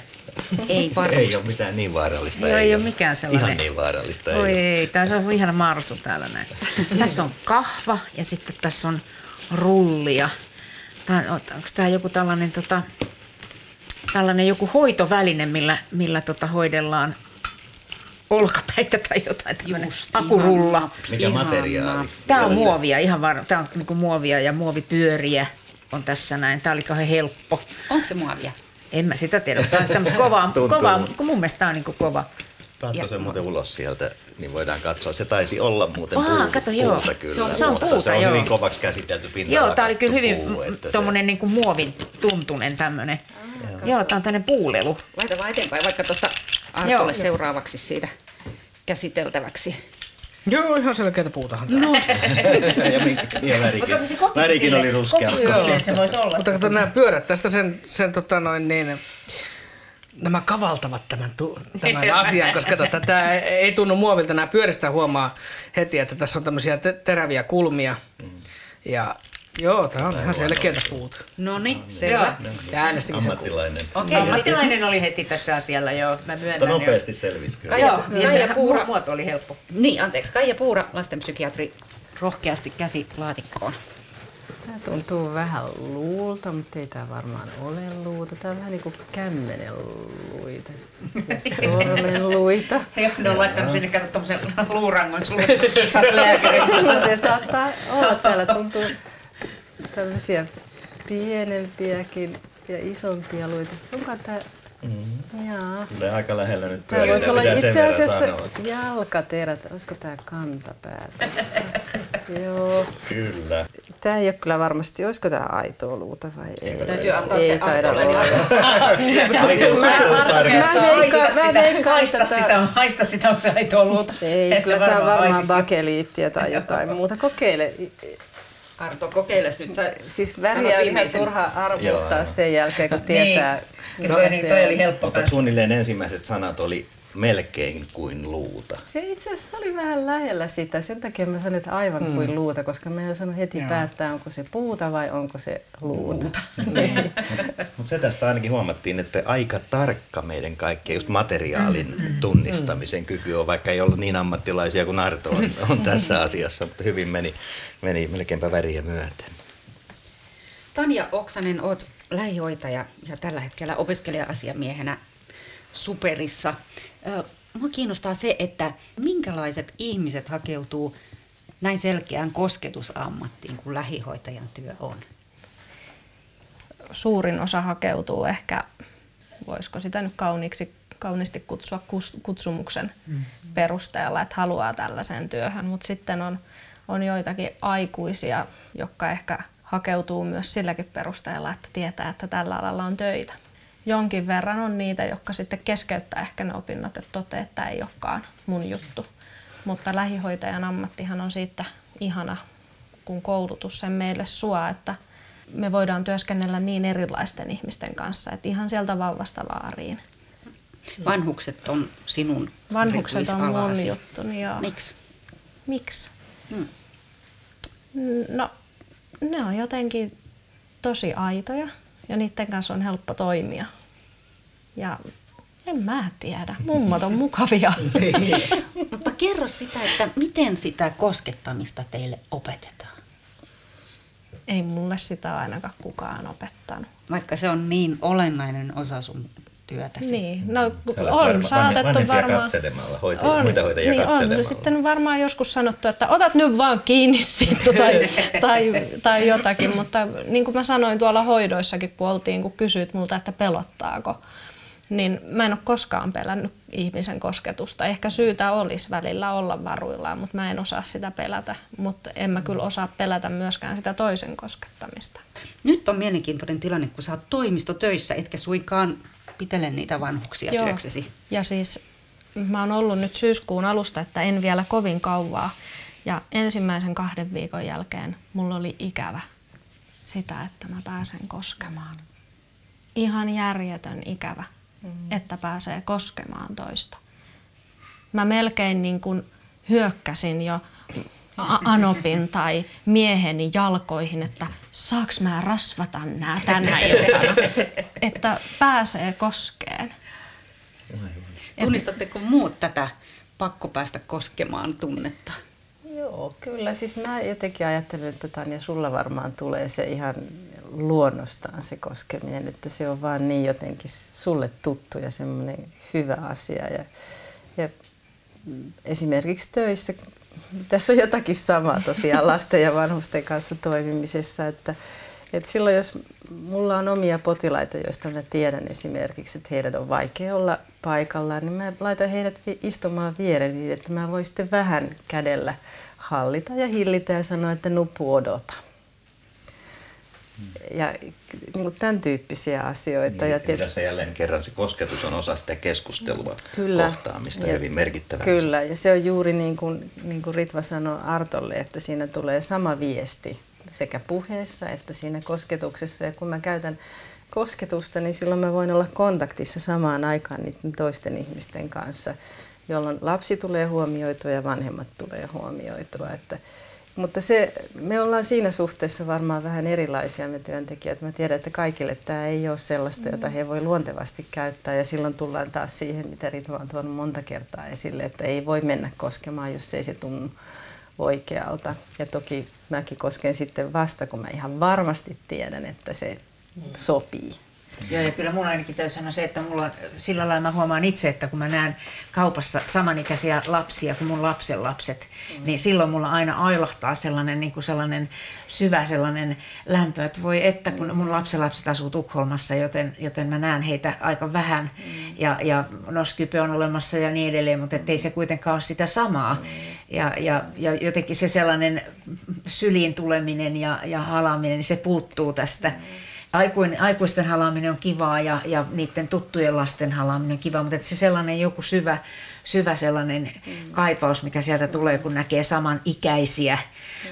Ei varmasti. Ei ole mitään niin vaarallista. Joo, ei ole mikään sellainen. Ihan niin vaarallista. Oi ei. ei, tässä on ihana maarustu täällä näin. tässä on kahva ja sitten tässä on rullia. Onko tämä joku tällainen, tota, tällainen joku hoitoväline, millä, millä tota, hoidellaan olkapäitä tai jotain. tämmöinen Just, Akurulla. ihana. Mikä Ihanaa. materiaali? Tämä on muovia, ihan varma. Tämä on niinku muovia ja muovipyöriä on tässä näin. Tämä oli kauhean helppo. Onko se muovia? En mä sitä tiedä. Tämä on tämmöistä kovaa, Tuntuu. kovaa, kun mun mielestä tämä on niinku kova. Taatko se muuten ulos sieltä, niin voidaan katsoa. Se taisi olla muuten Aa, puu, kato, joo. puuta kyllä. Se on- se on mutta puuta, se on joo. hyvin kovaksi käsitelty pinta Joo, tämä oli kyllä hyvin että se- tuommoinen niinku muovin tuntunen tämmöinen. Joo, tämä on tämmöinen puulelu. Laita vaan eteenpäin vaikka tuosta Artolle Joo. seuraavaksi siitä käsiteltäväksi. Joo, ihan selkeätä puutahan tää. No. ja, minkä, ja värikin, Mutta värikin oli ruskea. kokisi se voisi olla. Mutta kato, nämä pyörät tästä sen, sen tota noin niin, nämä kavaltavat tämän, tu, tämän asian, koska tota, tämä ei tunnu muovilta. Nämä pyöristä huomaa heti, että tässä on tämmöisiä te- teräviä kulmia. Ja joo, tämä on ihan selkeätä puuta. No niin, selvä. Ja äänestikin sen Ammattilainen. Okei, Ammattilainen oli heti tässä asialla, joo. Mä Mutta myönnän. nopeasti selvisi kyllä. Kaija, Joo, Kaija ja se Puura. muoto oli helppo. Niin, anteeksi. Kaija Puura, lastenpsykiatri, rohkeasti käsi laatikkoon. Tämä tuntuu vähän luulta, mutta ei tämä varmaan ole luuta. Tämä on vähän niin kuin kämmenen luita ja sormen luita. Joo, ne on laittanut sinne, kato tommosen luurangon sulle. Sä oot lääkäri. Se muuten saattaa olla. Täällä tuntuu tämmöisiä pienempiäkin ja isompia luita. Onko tämä... Mm. Jaa. Tulee aika lähellä nyt Tämä voisi olla itse asiassa sanoa. jalkaterät. Olisiko tämä kantapää tässä? Joo. Kyllä. Tämä ei ole kyllä varmasti, olisiko tämä aitoa luuta vai ei? Täytyy antaa ei se taida olla. Aito Mä- veikkaan- sitä, sitä, haista sitä, onko se aitoa luuta. Ei, kyllä tämä on varmaan haisisi. bakeliittia tai jotain muuta. Kokeile. Arto, kokeiles nyt. Sä Siis väriä on ihan turha arvuttaa Joo. sen jälkeen, kun tietää. Niin, toi, niin, se toi oli helppo Mutta suunnilleen ensimmäiset sanat oli melkein kuin luuta. Se itse asiassa oli vähän lähellä sitä. Sen takia mä sanoin, että aivan Mm. kuin luuta, koska mä en osannut heti päättää, onko se puuta vai onko se luuta. Niin. Mutta se tästä ainakin huomattiin, että aika tarkka meidän kaikkien just materiaalin Mm. tunnistamisen kyky on, vaikka ei ollut niin ammattilaisia kuin Arto on, on tässä asiassa, mutta hyvin meni, meni melkeinpä väriä myöten. Tanja Oksanen, oot lähihoitaja ja tällä hetkellä opiskelija-asiamiehenä Superissa. Mua kiinnostaa se, että minkälaiset ihmiset hakeutuu näin selkeään kosketusammattiin kuin lähihoitajan työ on. Suurin osa hakeutuu ehkä, voisiko sitä nyt kauniiksi, kauniisti kutsua kutsumuksen perusteella, että haluaa tällaiseen työhön. Mutta sitten on, on joitakin aikuisia, jotka ehkä hakeutuu myös silläkin perusteella, että tietää, että tällä alalla on töitä. Jonkin verran on niitä, jotka sitten keskeyttää ehkä ne opinnot, että toteaa, että tämä ei olekaan mun juttu. Mutta lähihoitajan ammattihan on siitä ihana, kun koulutus sen meille suo, että me voidaan työskennellä niin erilaisten ihmisten kanssa, että ihan sieltä vauvasta vaariin. Vanhukset on sinun Vanhukset on mun erityisalasi. juttu, niin joo. Miksi? Miksi? Hmm. No, ne on jotenkin tosi aitoja ja niiden kanssa on helppo toimia. Ja en mä tiedä, mummot on mukavia. Mutta kerro sitä, että miten sitä koskettamista teille opetetaan, Ei mulle sitä ainakaan kukaan opettanut. vaikka se on niin olennainen osa sun työtäsi. Niin, no on varma- saatettu vanhempia varmaan... katselemalla, hoitajia- muita hoitajia niin katselemalla. on. Sitten varmaan joskus sanottu, että otat nyt vaan kiinni siitä tai, tai, tai jotakin, mutta niin kuin mä sanoin tuolla hoidoissakin, kun oltiin, kun kysyit multa, että pelottaako, niin mä en ole koskaan pelännyt ihmisen kosketusta. Ehkä syytä olisi välillä olla varuillaan, mutta mä en osaa sitä pelätä. Mutta en mä kyllä osaa pelätä myöskään sitä toisen koskettamista. Nyt on mielenkiintoinen tilanne, kun sä oot toimistotöissä, etkä suinkaan pitele niitä vanhuksia Joo. työksesi. Ja siis mä oon ollut nyt syyskuun alusta, että en vielä kovin kauaa. Ja ensimmäisen kahden viikon jälkeen mulla oli ikävä sitä, että mä pääsen koskemaan. Ihan järjetön ikävä. mm. että pääsee koskemaan toista. Mä melkein niin kuin hyökkäsin jo Anopin tai mieheni jalkoihin, että saaks mä rasvata nää tänä iltana, että pääsee koskeen. Tunnistatteko muut tätä pakko päästä koskemaan tunnetta? Joo, kyllä. Siis mä jotenkin ajattelen, että Tanja, sulla varmaan tulee se ihan luonnostaan se koskeminen, että se on vaan niin jotenkin sulle tuttu ja semmoinen hyvä asia. Ja, ja esimerkiksi töissä, tässä on jotakin samaa tosiaan lasten ja vanhusten kanssa toimimisessa, että, että silloin jos mulla on omia potilaita, joista mä tiedän esimerkiksi, että heidän on vaikea olla paikallaan, niin mä laitan heidät istumaan viereen niin, että mä voin sitten vähän kädellä hallita ja hillitä ja sanoa, että nupu odota. Ja niin kuin tämän tyyppisiä asioita. Niin, ja tiet... tässä jälleen kerran se kosketus on osa sitä keskustelua kyllä, kohtaamista, ja, hyvin merkittävä. Kyllä, ja se on juuri niin kuin, niin kuin Ritva sanoi Artolle, että siinä tulee sama viesti sekä puheessa että siinä kosketuksessa. Ja kun mä käytän kosketusta, niin silloin mä voin olla kontaktissa samaan aikaan niiden toisten ihmisten kanssa, jolloin lapsi tulee huomioitua ja vanhemmat tulee huomioitua. Että, mutta se, me ollaan siinä suhteessa varmaan vähän erilaisia me työntekijät. Mä tiedän, että kaikille tämä ei ole sellaista, jota he voi luontevasti käyttää. Ja silloin tullaan taas siihen, mitä Ritva on tuonut monta kertaa esille, että ei voi mennä koskemaan, jos ei se tunnu oikealta. Ja toki mäkin kosken sitten vasta, kun mä ihan varmasti tiedän, että se sopii. Joo, ja kyllä mulla ainakin täytyy sanoa se, että mulla sillä lailla mä huomaan itse, että kun mä näen kaupassa samanikäisiä lapsia kuin mun lapsen lapset, mm. niin silloin mulla aina ailahtaa sellainen, niin kuin sellainen syvä sellainen lämpö, että voi että kun mun lapset asuu Tukholmassa, joten, joten mä näen heitä aika vähän mm. ja, ja Noskype on olemassa ja niin edelleen, mutta ei se kuitenkaan ole sitä samaa. Mm. Ja, ja, ja jotenkin se sellainen syliin tuleminen ja, ja halaaminen, niin se puuttuu tästä. Mm aikuinen, aikuisten halaaminen on kivaa ja, ja niiden tuttujen lasten halaaminen on kivaa, mutta että se sellainen joku syvä, syvä sellainen mm. kaipaus, mikä sieltä tulee, kun näkee saman ikäisiä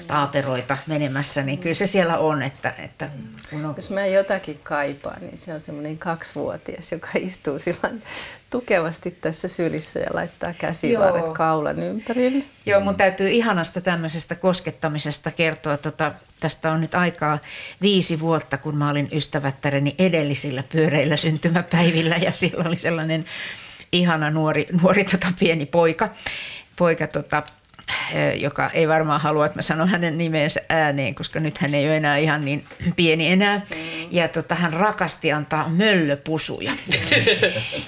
mm. taaperoita menemässä, niin kyllä se siellä on. Että, että kun on... Jos mä jotakin kaipaan, niin se on semmoinen kaksivuotias, joka istuu sillä tukevasti tässä sylissä ja laittaa käsivarret Joo. kaulan ympärille. Joo, mun täytyy ihanasta tämmöisestä koskettamisesta kertoa. Tota, tästä on nyt aikaa viisi vuotta, kun mä olin ystävättäreni edellisillä pyöreillä syntymäpäivillä ja silloin oli sellainen ihana nuori, nuori tota, pieni poika, poika tota, joka ei varmaan halua, että mä sanon hänen nimensä ääneen, koska nyt hän ei ole enää ihan niin pieni enää. Mm. Ja tota, hän rakasti antaa möllöpusuja.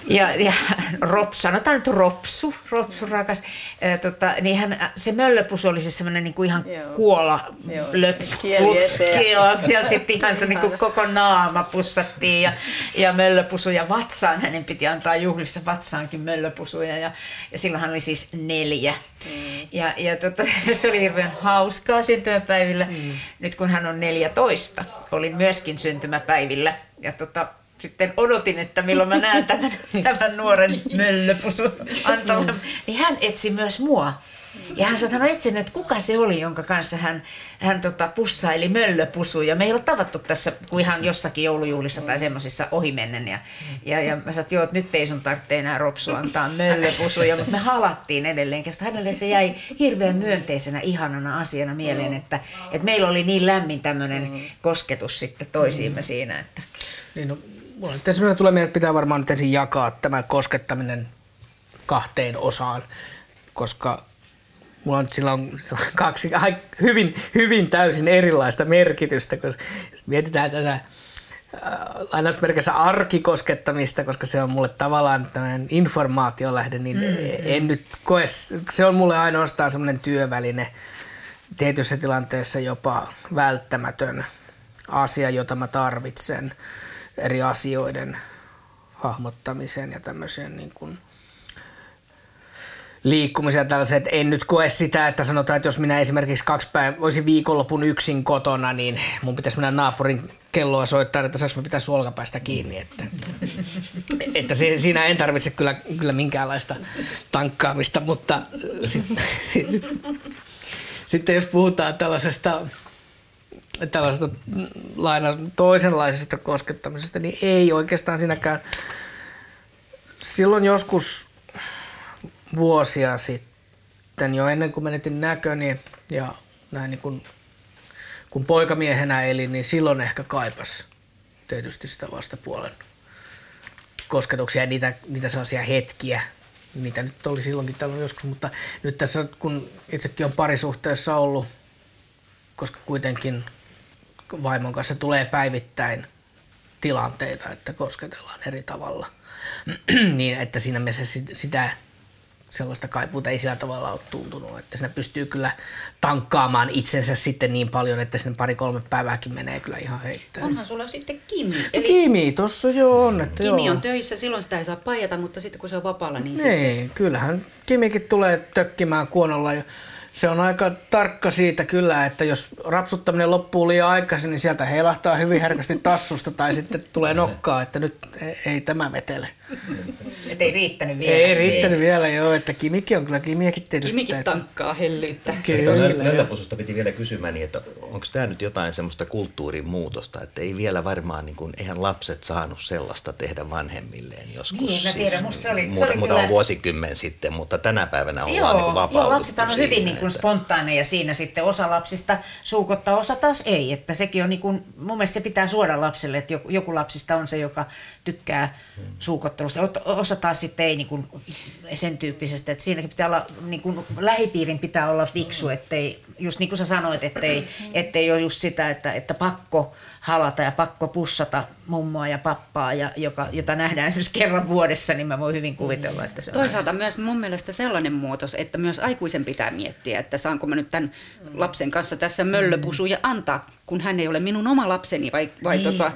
ja, ja rop, sanotaan nyt ropsu, ropsu rakas. Ja, tota, niin hän, se möllöpusu oli siis semmoinen niin kuin ihan Joo. kuola löts, ja sitten ihan se niin kuin koko naama pussattiin ja, ja möllöpusuja vatsaan. Hänen piti antaa juhlissa vatsaankin möllöpusuja ja, ja silloin hän oli siis neljä. Mm. Ja ja, ja tota, se oli hirveän hauskaa syntymäpäivillä. Mm. Nyt kun hän on 14, olin myöskin syntymäpäivillä. Ja tota, sitten odotin, että milloin mä näen tämän, tämän nuoren möllöpusun Antolan. Niin hän etsi myös mua. Ja hän sanoi, että etsin, että kuka se oli, jonka kanssa hän, hän tota, pussaili möllöpusuja. Me ei ole tavattu tässä kuin ihan jossakin joulujuhlissa tai semmoisissa ohimennen. Ja, ja, ja mä sanoin, että nyt ei sun tarvitse enää ropsu antaa möllöpusuja, mutta me halattiin edelleen. Koska hänelle se jäi hirveän myönteisenä, ihanana asiana mieleen, että, että meillä oli niin lämmin tämmöinen kosketus sitten toisiimme siinä. Että... Niin, no, mulla nyt tulee mieleen, että pitää varmaan nyt ensin jakaa tämä koskettaminen kahteen osaan, koska mulla on silloin kaksi hyvin, hyvin täysin erilaista merkitystä, kun mietitään tätä äh, lainausmerkissä arkikoskettamista, koska se on mulle tavallaan tämmöinen informaatiolähde, niin mm, en nyt koe, se on mulle ainoastaan semmoinen työväline, tietyissä tilanteessa jopa välttämätön asia, jota mä tarvitsen eri asioiden hahmottamiseen ja tämmöiseen niin kuin liikkumisia tällaisia, että en nyt koe sitä, että sanotaan, että jos minä esimerkiksi kaksi päivää olisin viikonlopun yksin kotona, niin mun pitäisi mennä naapurin kelloa soittaa, että saanko pitää suolkapäästä kiinni. Että, että siinä en tarvitse kyllä, kyllä minkäänlaista tankkaamista, mutta sitten sit, sit, jos puhutaan tällaisesta tällaisesta laina toisenlaisesta koskettamisesta, niin ei oikeastaan siinäkään silloin joskus vuosia sitten, jo ennen kuin menetin näköni ja näin niin kuin, kun poikamiehenä elin, niin silloin ehkä kaipas tietysti sitä vastapuolen kosketuksia ja niitä, niitä sellaisia hetkiä, mitä nyt oli silloinkin tällöin joskus, mutta nyt tässä kun itsekin on parisuhteessa ollut, koska kuitenkin vaimon kanssa tulee päivittäin tilanteita, että kosketellaan eri tavalla, niin että siinä mielessä sitä sellaista kaipuuta ei sillä tavalla ole tuntunut, että siinä pystyy kyllä tankkaamaan itsensä sitten niin paljon, että sinne pari-kolme päivääkin menee kyllä ihan heittäin. Onhan sulla sitten Kimi. No Eli Kimi tuossa jo on. Että Kimi joo. on töissä, silloin sitä ei saa paijata, mutta sitten kun se on vapaalla, niin Niin, sitten... kyllähän Kimikin tulee tökkimään kuonolla ja se on aika tarkka siitä kyllä, että jos rapsuttaminen loppuu liian aikaisin, niin sieltä heilahtaa hyvin herkästi tassusta tai sitten tulee nokkaa, että nyt ei, ei tämä vetele. Et ei riittänyt vielä. Ei riittänyt vielä joo, että Kimikin on kyllä Kimiäkin tietysti. Kimikin että- tankkaa hellyyttä. Kyllä. Nöllöpususta piti vielä kysymään, niin että onko tämä nyt jotain semmoista kulttuurin muutosta, että ei vielä varmaan, niin kuin, eihän lapset saanut sellaista tehdä vanhemmilleen joskus. siis Niin, mä tiedän, musta se oli- se muutama oli kyllä- vuosikymmen sitten, mutta tänä päivänä ollaan Joo, niin kuin joo, lapset on siinä, hyvin niin kuin että- spontaaneja siinä sitten. Osa lapsista suukottaa, osa taas ei. Että sekin on niin kuin, mun mielestä se pitää suoda lapselle, että joku, joku lapsista on se, joka tykkää suukottelusta. Ot- Osa taas sitten ei niin kuin sen tyyppisestä. Että siinäkin pitää olla, niin kuin, lähipiirin pitää olla fiksu, ettei, just niin kuin sä sanoit, ettei, ettei ole just sitä, että, että pakko halata ja pakko pussata mummoa ja pappaa, ja, joka, jota nähdään esimerkiksi kerran vuodessa, niin mä voin hyvin kuvitella, että se on Toisaalta myös mun mielestä sellainen muutos, että myös aikuisen pitää miettiä, että saanko mä nyt tämän lapsen kanssa tässä möllöpusuja antaa, kun hän ei ole minun oma lapseni, vai, vai Niin. tota,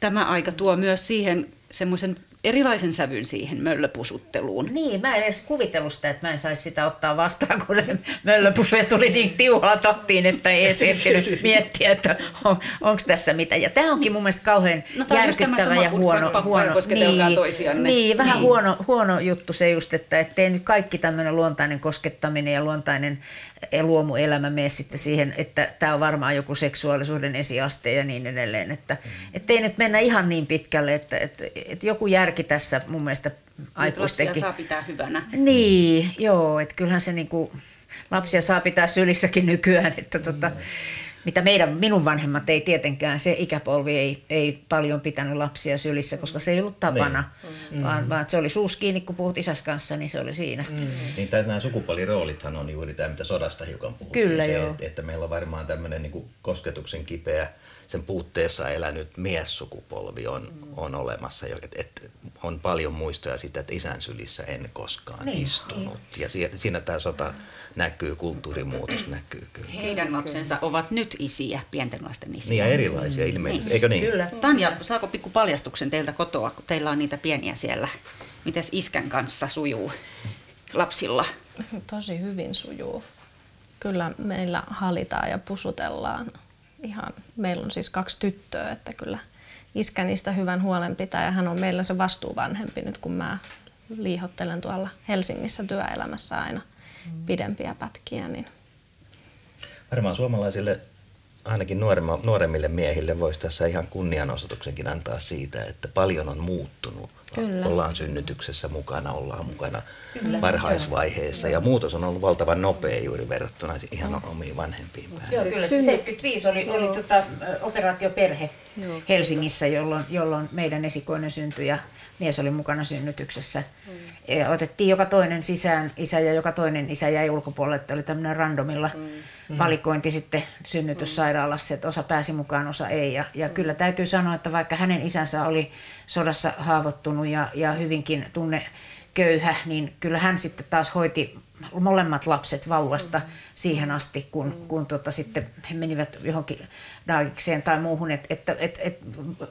tämä aika tuo myös siihen semmoisen erilaisen sävyn siihen möllöpusutteluun. Niin, mä en edes kuvitellut sitä, että mä en saisi sitä ottaa vastaan, kun mölläpusuja tuli niin tiuhaa tahtiin, että ei edes ehtinyt miettiä, että on, onko tässä mitä. Ja tämä onkin mun mielestä kauhean No järkyttävä ja huono. huono niin, toisianne. Niin, vähän Niin. Huono, huono juttu se just, että ettei nyt kaikki tämmöinen luontainen koskettaminen ja luontainen luomuelämä mene sitten siihen, että tämä on varmaan joku seksuaalisuuden esiaste ja niin edelleen. Että ettei nyt mennä ihan niin pitkälle, että, että, että joku järki tässä mun mielestä aikuistenkin. saa pitää hyvänä. Niin, joo, että kyllähän se niinku, lapsia saa pitää sylissäkin nykyään, että tota, mitä meidän, minun vanhemmat ei tietenkään, se ikäpolvi ei, ei paljon pitänyt lapsia sylissä, koska se ei ollut tapana, Niin. vaan, vaan se oli suus kiinni, kun puhut isäs kanssa, niin se oli siinä. Niin tai nämä sukupuoliroolithan on juuri tämä, mitä sodasta hiukan puhuttiin. Kyllä, se, joo. että, että meillä on varmaan tämmöinen niin kosketuksen kipeä, sen puutteessa elänyt miessukupolvi on, on olemassa. jo, Että, että on paljon muistoja siitä, että isän sylissä en koskaan Niin, istunut. Ja siinä, siinä tämä sota näkyy, kulttuurimuutos näkyy kyllä. Heidän lapsensa ovat nyt isiä, pienten lasten isiä. Niin ja erilaisia ilmeisesti, eikö niin? Kyllä. Tanja, saako pikku paljastuksen teiltä kotoa, kun teillä on niitä pieniä siellä? Mites iskän kanssa sujuu lapsilla? Tosi hyvin sujuu. Kyllä meillä halitaan ja pusutellaan ihan. Meillä on siis kaksi tyttöä, että kyllä iskä niistä hyvän huolen pitää ja hän on meillä se vastuuvanhempi nyt, kun mä liihottelen tuolla Helsingissä työelämässä aina pidempiä pätkiä, niin Varmaan suomalaisille, ainakin nuoremma, nuoremmille miehille, voisi tässä ihan kunnianosoituksenkin antaa siitä, että paljon on muuttunut. Kyllä. Ollaan synnytyksessä mukana, ollaan mukana varhaisvaiheessa. Ja muutos on ollut valtavan nopea juuri verrattuna ihan omiin vanhempiin päin. Joo, kyllä se 75 oli, oli tota, ö, operaatio Perhe Helsingissä, jolloin, jolloin meidän esikoinen syntyi ja mies oli mukana synnytyksessä. Ja otettiin joka toinen sisään isä ja joka toinen isä jäi ulkopuolelle, että oli tämmöinen randomilla valikointi sitten synnytyssairaalassa, että osa pääsi mukaan, osa ei. Ja, ja kyllä täytyy sanoa, että vaikka hänen isänsä oli sodassa haavoittunut ja, ja hyvinkin tunne köyhä, niin kyllä hän sitten taas hoiti molemmat lapset vauvasta siihen asti, kun, kun tota sitten he menivät johonkin daagikseen tai muuhun. Et, että et, et,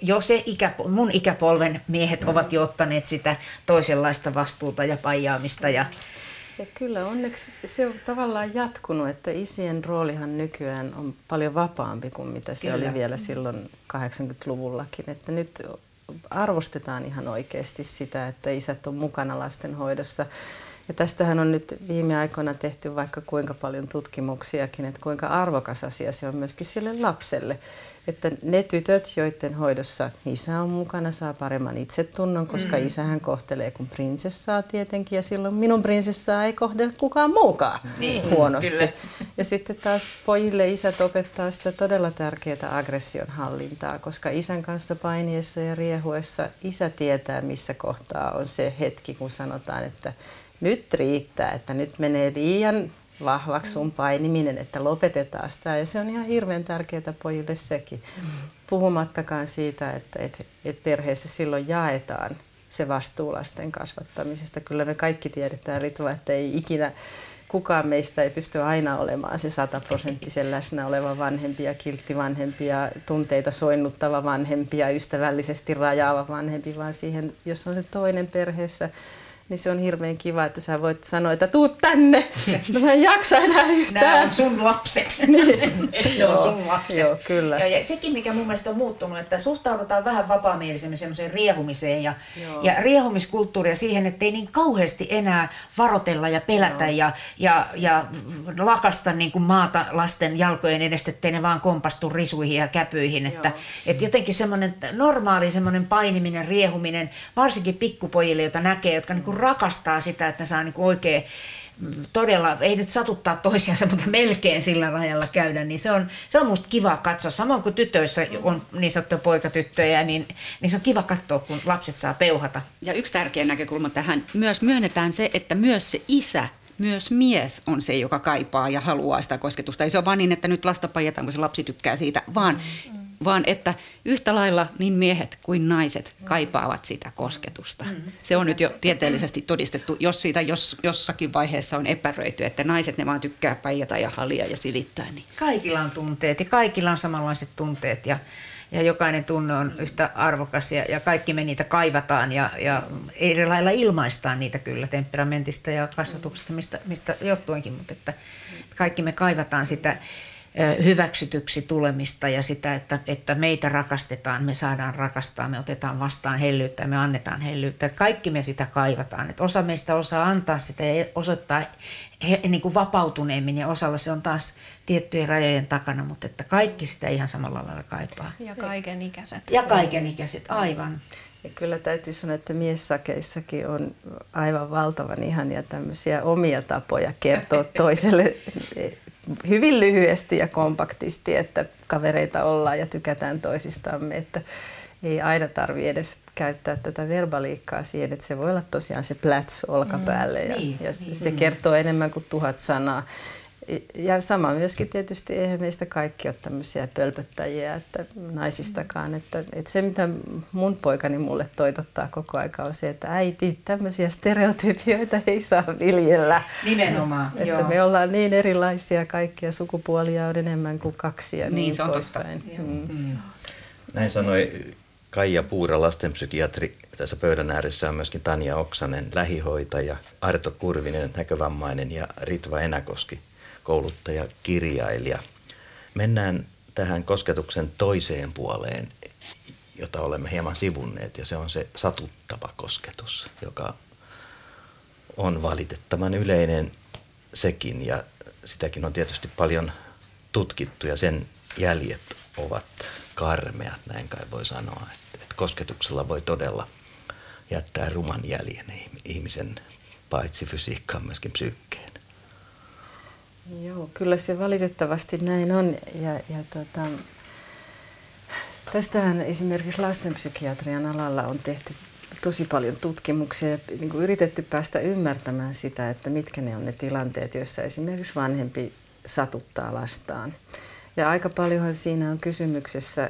jo se ikä, mun ikäpolven miehet ovat jo ottaneet sitä toisenlaista vastuuta ja paijaamista ja Ja kyllä onneksi se on tavallaan jatkunut, että isien roolihan nykyään on paljon vapaampi kuin mitä se Kyllä. oli vielä silloin 80-luvullakin. Että nyt arvostetaan ihan oikeasti sitä, että isät on mukana lastenhoidossa. Ja tästähän on nyt viime aikoina tehty vaikka kuinka paljon tutkimuksiakin, että kuinka arvokas asia se on myöskin sille lapselle. Että ne tytöt, joiden hoidossa isä on mukana, saa paremman itsetunnon, koska mm. isähän kohtelee kuin prinsessaa tietenkin, ja silloin minun prinsessaa ei kohdella kukaan muukaan niin, huonosti. Kyllä. Ja sitten taas pojille isät opettaa sitä todella tärkeää aggression hallintaa, koska isän kanssa painiessa ja riehuessa isä tietää, missä kohtaa on se hetki, kun sanotaan, että nyt riittää, että nyt menee liian vahvaksi sun painiminen, että lopetetaan sitä. Ja se on ihan hirveän tärkeää pojille sekin. Puhumattakaan siitä, että et, et perheessä silloin jaetaan se vastuu lasten kasvattamisesta. Kyllä me kaikki tiedetään, Ritva, että ei ikinä kukaan meistä ei pysty aina olemaan se sataprosenttisen läsnä oleva vanhempi ja kiltti vanhempi ja tunteita soinnuttava vanhempi ja ystävällisesti rajaava vanhempi, vaan siihen, jos on se toinen perheessä, niin se on hirveän kiva, että sä voit sanoa, että tuu tänne, mä en jaksa enää yhtään. Nämä on sun lapset. niin. on sun lapset. Joo, kyllä. Ja, ja sekin, mikä mun mielestä on muuttunut, että suhtaudutaan vähän vapaamielisemmin semmoiseen riehumiseen ja, ja riehumiskulttuuria siihen, että ei niin kauheasti enää varotella ja pelätä Joo. ja, ja, ja lakasta niin kuin maata lasten jalkojen edestä, ettei ne vaan kompastu risuihin ja käpyihin. Että, että jotenkin semmoinen normaali semmoinen painiminen, riehuminen, varsinkin pikkupojille, joita näkee, jotka niin kuin rakastaa sitä, että ne saa niin oikein todella, ei nyt satuttaa toisiansa, mutta melkein sillä rajalla käydä, niin se on, se on musta kiva katsoa. Samoin kuin tytöissä on niin sanottuja poikatyttöjä, niin, niin se on kiva katsoa, kun lapset saa peuhata. Ja yksi tärkeä näkökulma tähän, myös myönnetään se, että myös se isä myös mies on se, joka kaipaa ja haluaa sitä kosketusta. Ei se ole vaan niin, että nyt lasta pajataan, kun se lapsi tykkää siitä, vaan vaan että yhtä lailla niin miehet kuin naiset kaipaavat sitä kosketusta. Mm. Se on nyt jo tieteellisesti todistettu, jos siitä jos, jossakin vaiheessa on epäröity, että naiset ne vaan tykkää päijätä ja halia ja silittää. Niin. Kaikilla on tunteet ja kaikilla on samanlaiset tunteet ja, ja jokainen tunne on yhtä arvokas ja, ja kaikki me niitä kaivataan ja, ja eri lailla ilmaistaan niitä kyllä temperamentista ja kasvatuksesta, mistä, mistä johtuenkin, mutta että kaikki me kaivataan sitä hyväksytyksi tulemista ja sitä, että, että meitä rakastetaan, me saadaan rakastaa, me otetaan vastaan hellyyttä ja me annetaan hellyyttä. Että kaikki me sitä kaivataan. Että osa meistä osaa antaa sitä ja osoittaa he, niin kuin vapautuneemmin ja osalla se on taas tiettyjen rajojen takana, mutta että kaikki sitä ihan samalla lailla kaipaa. Ja kaiken ikäiset. Ja kaiken ikäiset, aivan. Ja kyllä täytyy sanoa, että miessakeissakin on aivan valtavan ihania tämmöisiä omia tapoja kertoa toiselle hyvin lyhyesti ja kompaktisti, että kavereita ollaan ja tykätään toisistamme, että ei aina tarvi edes käyttää tätä verbaliikkaa siihen, että se voi olla tosiaan se pläts olkapäälle ja, niin, ja niin, se niin. kertoo enemmän kuin tuhat sanaa. Ja sama myöskin tietysti, eihän meistä kaikki ole tämmöisiä pölpöttäjiä, että naisistakaan. Että, että se, mitä mun poikani mulle toitottaa koko aika on se, että äiti, tämmöisiä stereotypioita ei saa viljellä. Nimenomaan, Että joo. me ollaan niin erilaisia kaikkia, sukupuolia on enemmän kuin kaksi ja niin, niin se on poispäin. Mm. Mm. Näin sanoi Kaija Puura, lastenpsykiatri. Tässä pöydän ääressä on myöskin Tanja Oksanen, lähihoitaja, Arto Kurvinen, näkövammainen ja Ritva Enäkoski, kouluttaja, kirjailija. Mennään tähän kosketuksen toiseen puoleen, jota olemme hieman sivunneet, ja se on se satuttava kosketus, joka on valitettavan yleinen sekin, ja sitäkin on tietysti paljon tutkittu, ja sen jäljet ovat karmeat, näin kai voi sanoa, että, kosketuksella voi todella jättää ruman jäljen ihmisen paitsi fysiikkaan myöskin psyykkeen. Joo, kyllä se valitettavasti näin on. Ja, ja tota, tästähän esimerkiksi lastenpsykiatrian alalla on tehty tosi paljon tutkimuksia ja niin kuin yritetty päästä ymmärtämään sitä, että mitkä ne on ne tilanteet, joissa esimerkiksi vanhempi satuttaa lastaan. Ja aika paljonhan siinä on kysymyksessä,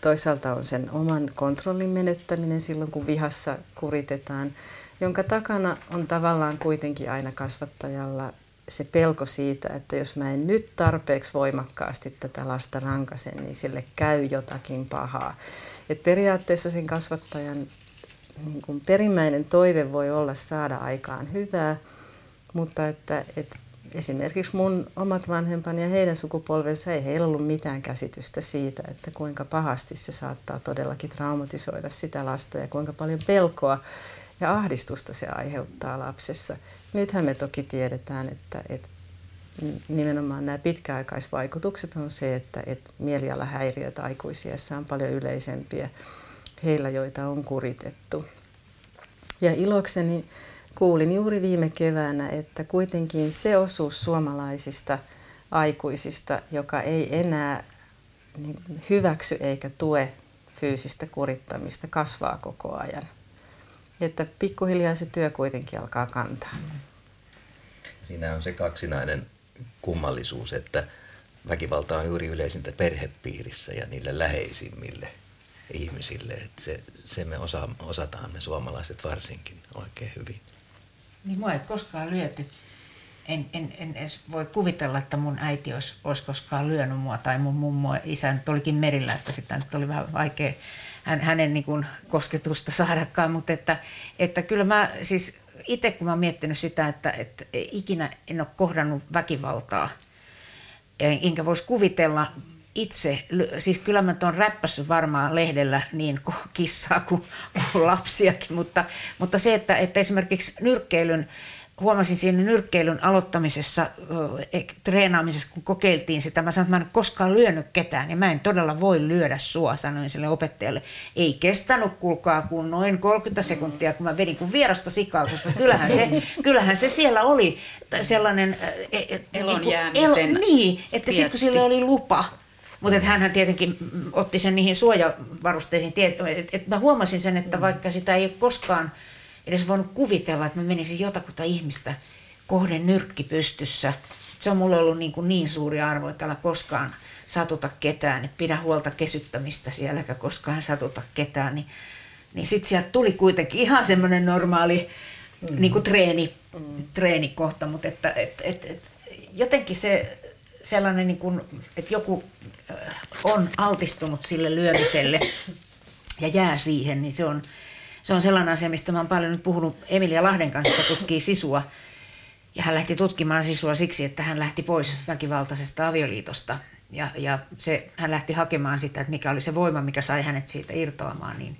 toisaalta on sen oman kontrollin menettäminen silloin, kun vihassa kuritetaan, jonka takana on tavallaan kuitenkin aina kasvattajalla se pelko siitä, että jos mä en nyt tarpeeksi voimakkaasti tätä lasta rankasen, niin sille käy jotakin pahaa. Et periaatteessa sen kasvattajan niin kuin perimmäinen toive voi olla saada aikaan hyvää, mutta että, että esimerkiksi mun omat vanhempani ja heidän sukupolvensa ei heillä ollut mitään käsitystä siitä, että kuinka pahasti se saattaa todellakin traumatisoida sitä lasta ja kuinka paljon pelkoa ja ahdistusta se aiheuttaa lapsessa. Nythän me toki tiedetään, että, että nimenomaan nämä pitkäaikaisvaikutukset on se, että, että mielialahäiriöt aikuisiessa on paljon yleisempiä heillä, joita on kuritettu. Ja ilokseni kuulin juuri viime keväänä, että kuitenkin se osuus suomalaisista aikuisista, joka ei enää niin hyväksy eikä tue fyysistä kurittamista, kasvaa koko ajan. Että pikkuhiljaa se työ kuitenkin alkaa kantaa. Siinä on se kaksinainen kummallisuus, että väkivalta on juuri yleisintä perhepiirissä ja niille läheisimmille ihmisille. Että se, se me osa, osataan me suomalaiset varsinkin oikein hyvin. Niin mua ei koskaan lyöty. En, en, en edes voi kuvitella, että mun äiti olisi, olisi koskaan lyönyt mua tai mun mummo isä nyt olikin merillä, että sitä nyt oli vähän vaikea hän, hänen niin kuin, kosketusta saadakaan, mutta että, että kyllä mä siis itse kun mä oon miettinyt sitä, että, että ikinä en ole kohdannut väkivaltaa, enkä voisi kuvitella itse, siis kyllä mä tuon räppässyt varmaan lehdellä niin kissaa kuin, kuin lapsiakin, mutta, mutta se, että, että esimerkiksi nyrkkeilyn huomasin siinä nyrkkeilyn aloittamisessa, e, treenaamisessa, kun kokeiltiin sitä, mä sanoin, että mä en koskaan lyönyt ketään ja mä en todella voi lyödä sua, sanoin sille opettajalle. Ei kestänyt, kuulkaa, kuin noin 30 sekuntia, kun mä vedin kuin vierasta sikaa, koska kyllähän se, kyllähän se siellä oli sellainen... E, e, Elon jäämisen el, Niin, että sitten kun sille oli lupa, mutta hän tietenkin otti sen niihin suojavarusteisiin. että et mä huomasin sen, että vaikka sitä ei ole koskaan edes voinut kuvitella, että mä menisin jotakuta ihmistä kohden nyrkki pystyssä. Se on mulle ollut niin, kuin niin suuri arvo, että älä koskaan satuta ketään, että pidä huolta kesyttämistä siellä, eikä koskaan satuta ketään. Niin, niin sitten sieltä tuli kuitenkin ihan semmoinen normaali mm. niin kuin treeni, mm. treenikohta, mutta että, et, et, et, jotenkin se sellainen, niin kuin, että joku on altistunut sille lyömiselle ja jää siihen, niin se on, se on sellainen asia, mistä mä oon paljon nyt puhunut Emilia Lahden kanssa, joka tutkii sisua. Ja hän lähti tutkimaan sisua siksi, että hän lähti pois väkivaltaisesta avioliitosta. Ja, ja se, hän lähti hakemaan sitä, että mikä oli se voima, mikä sai hänet siitä irtoamaan. Niin,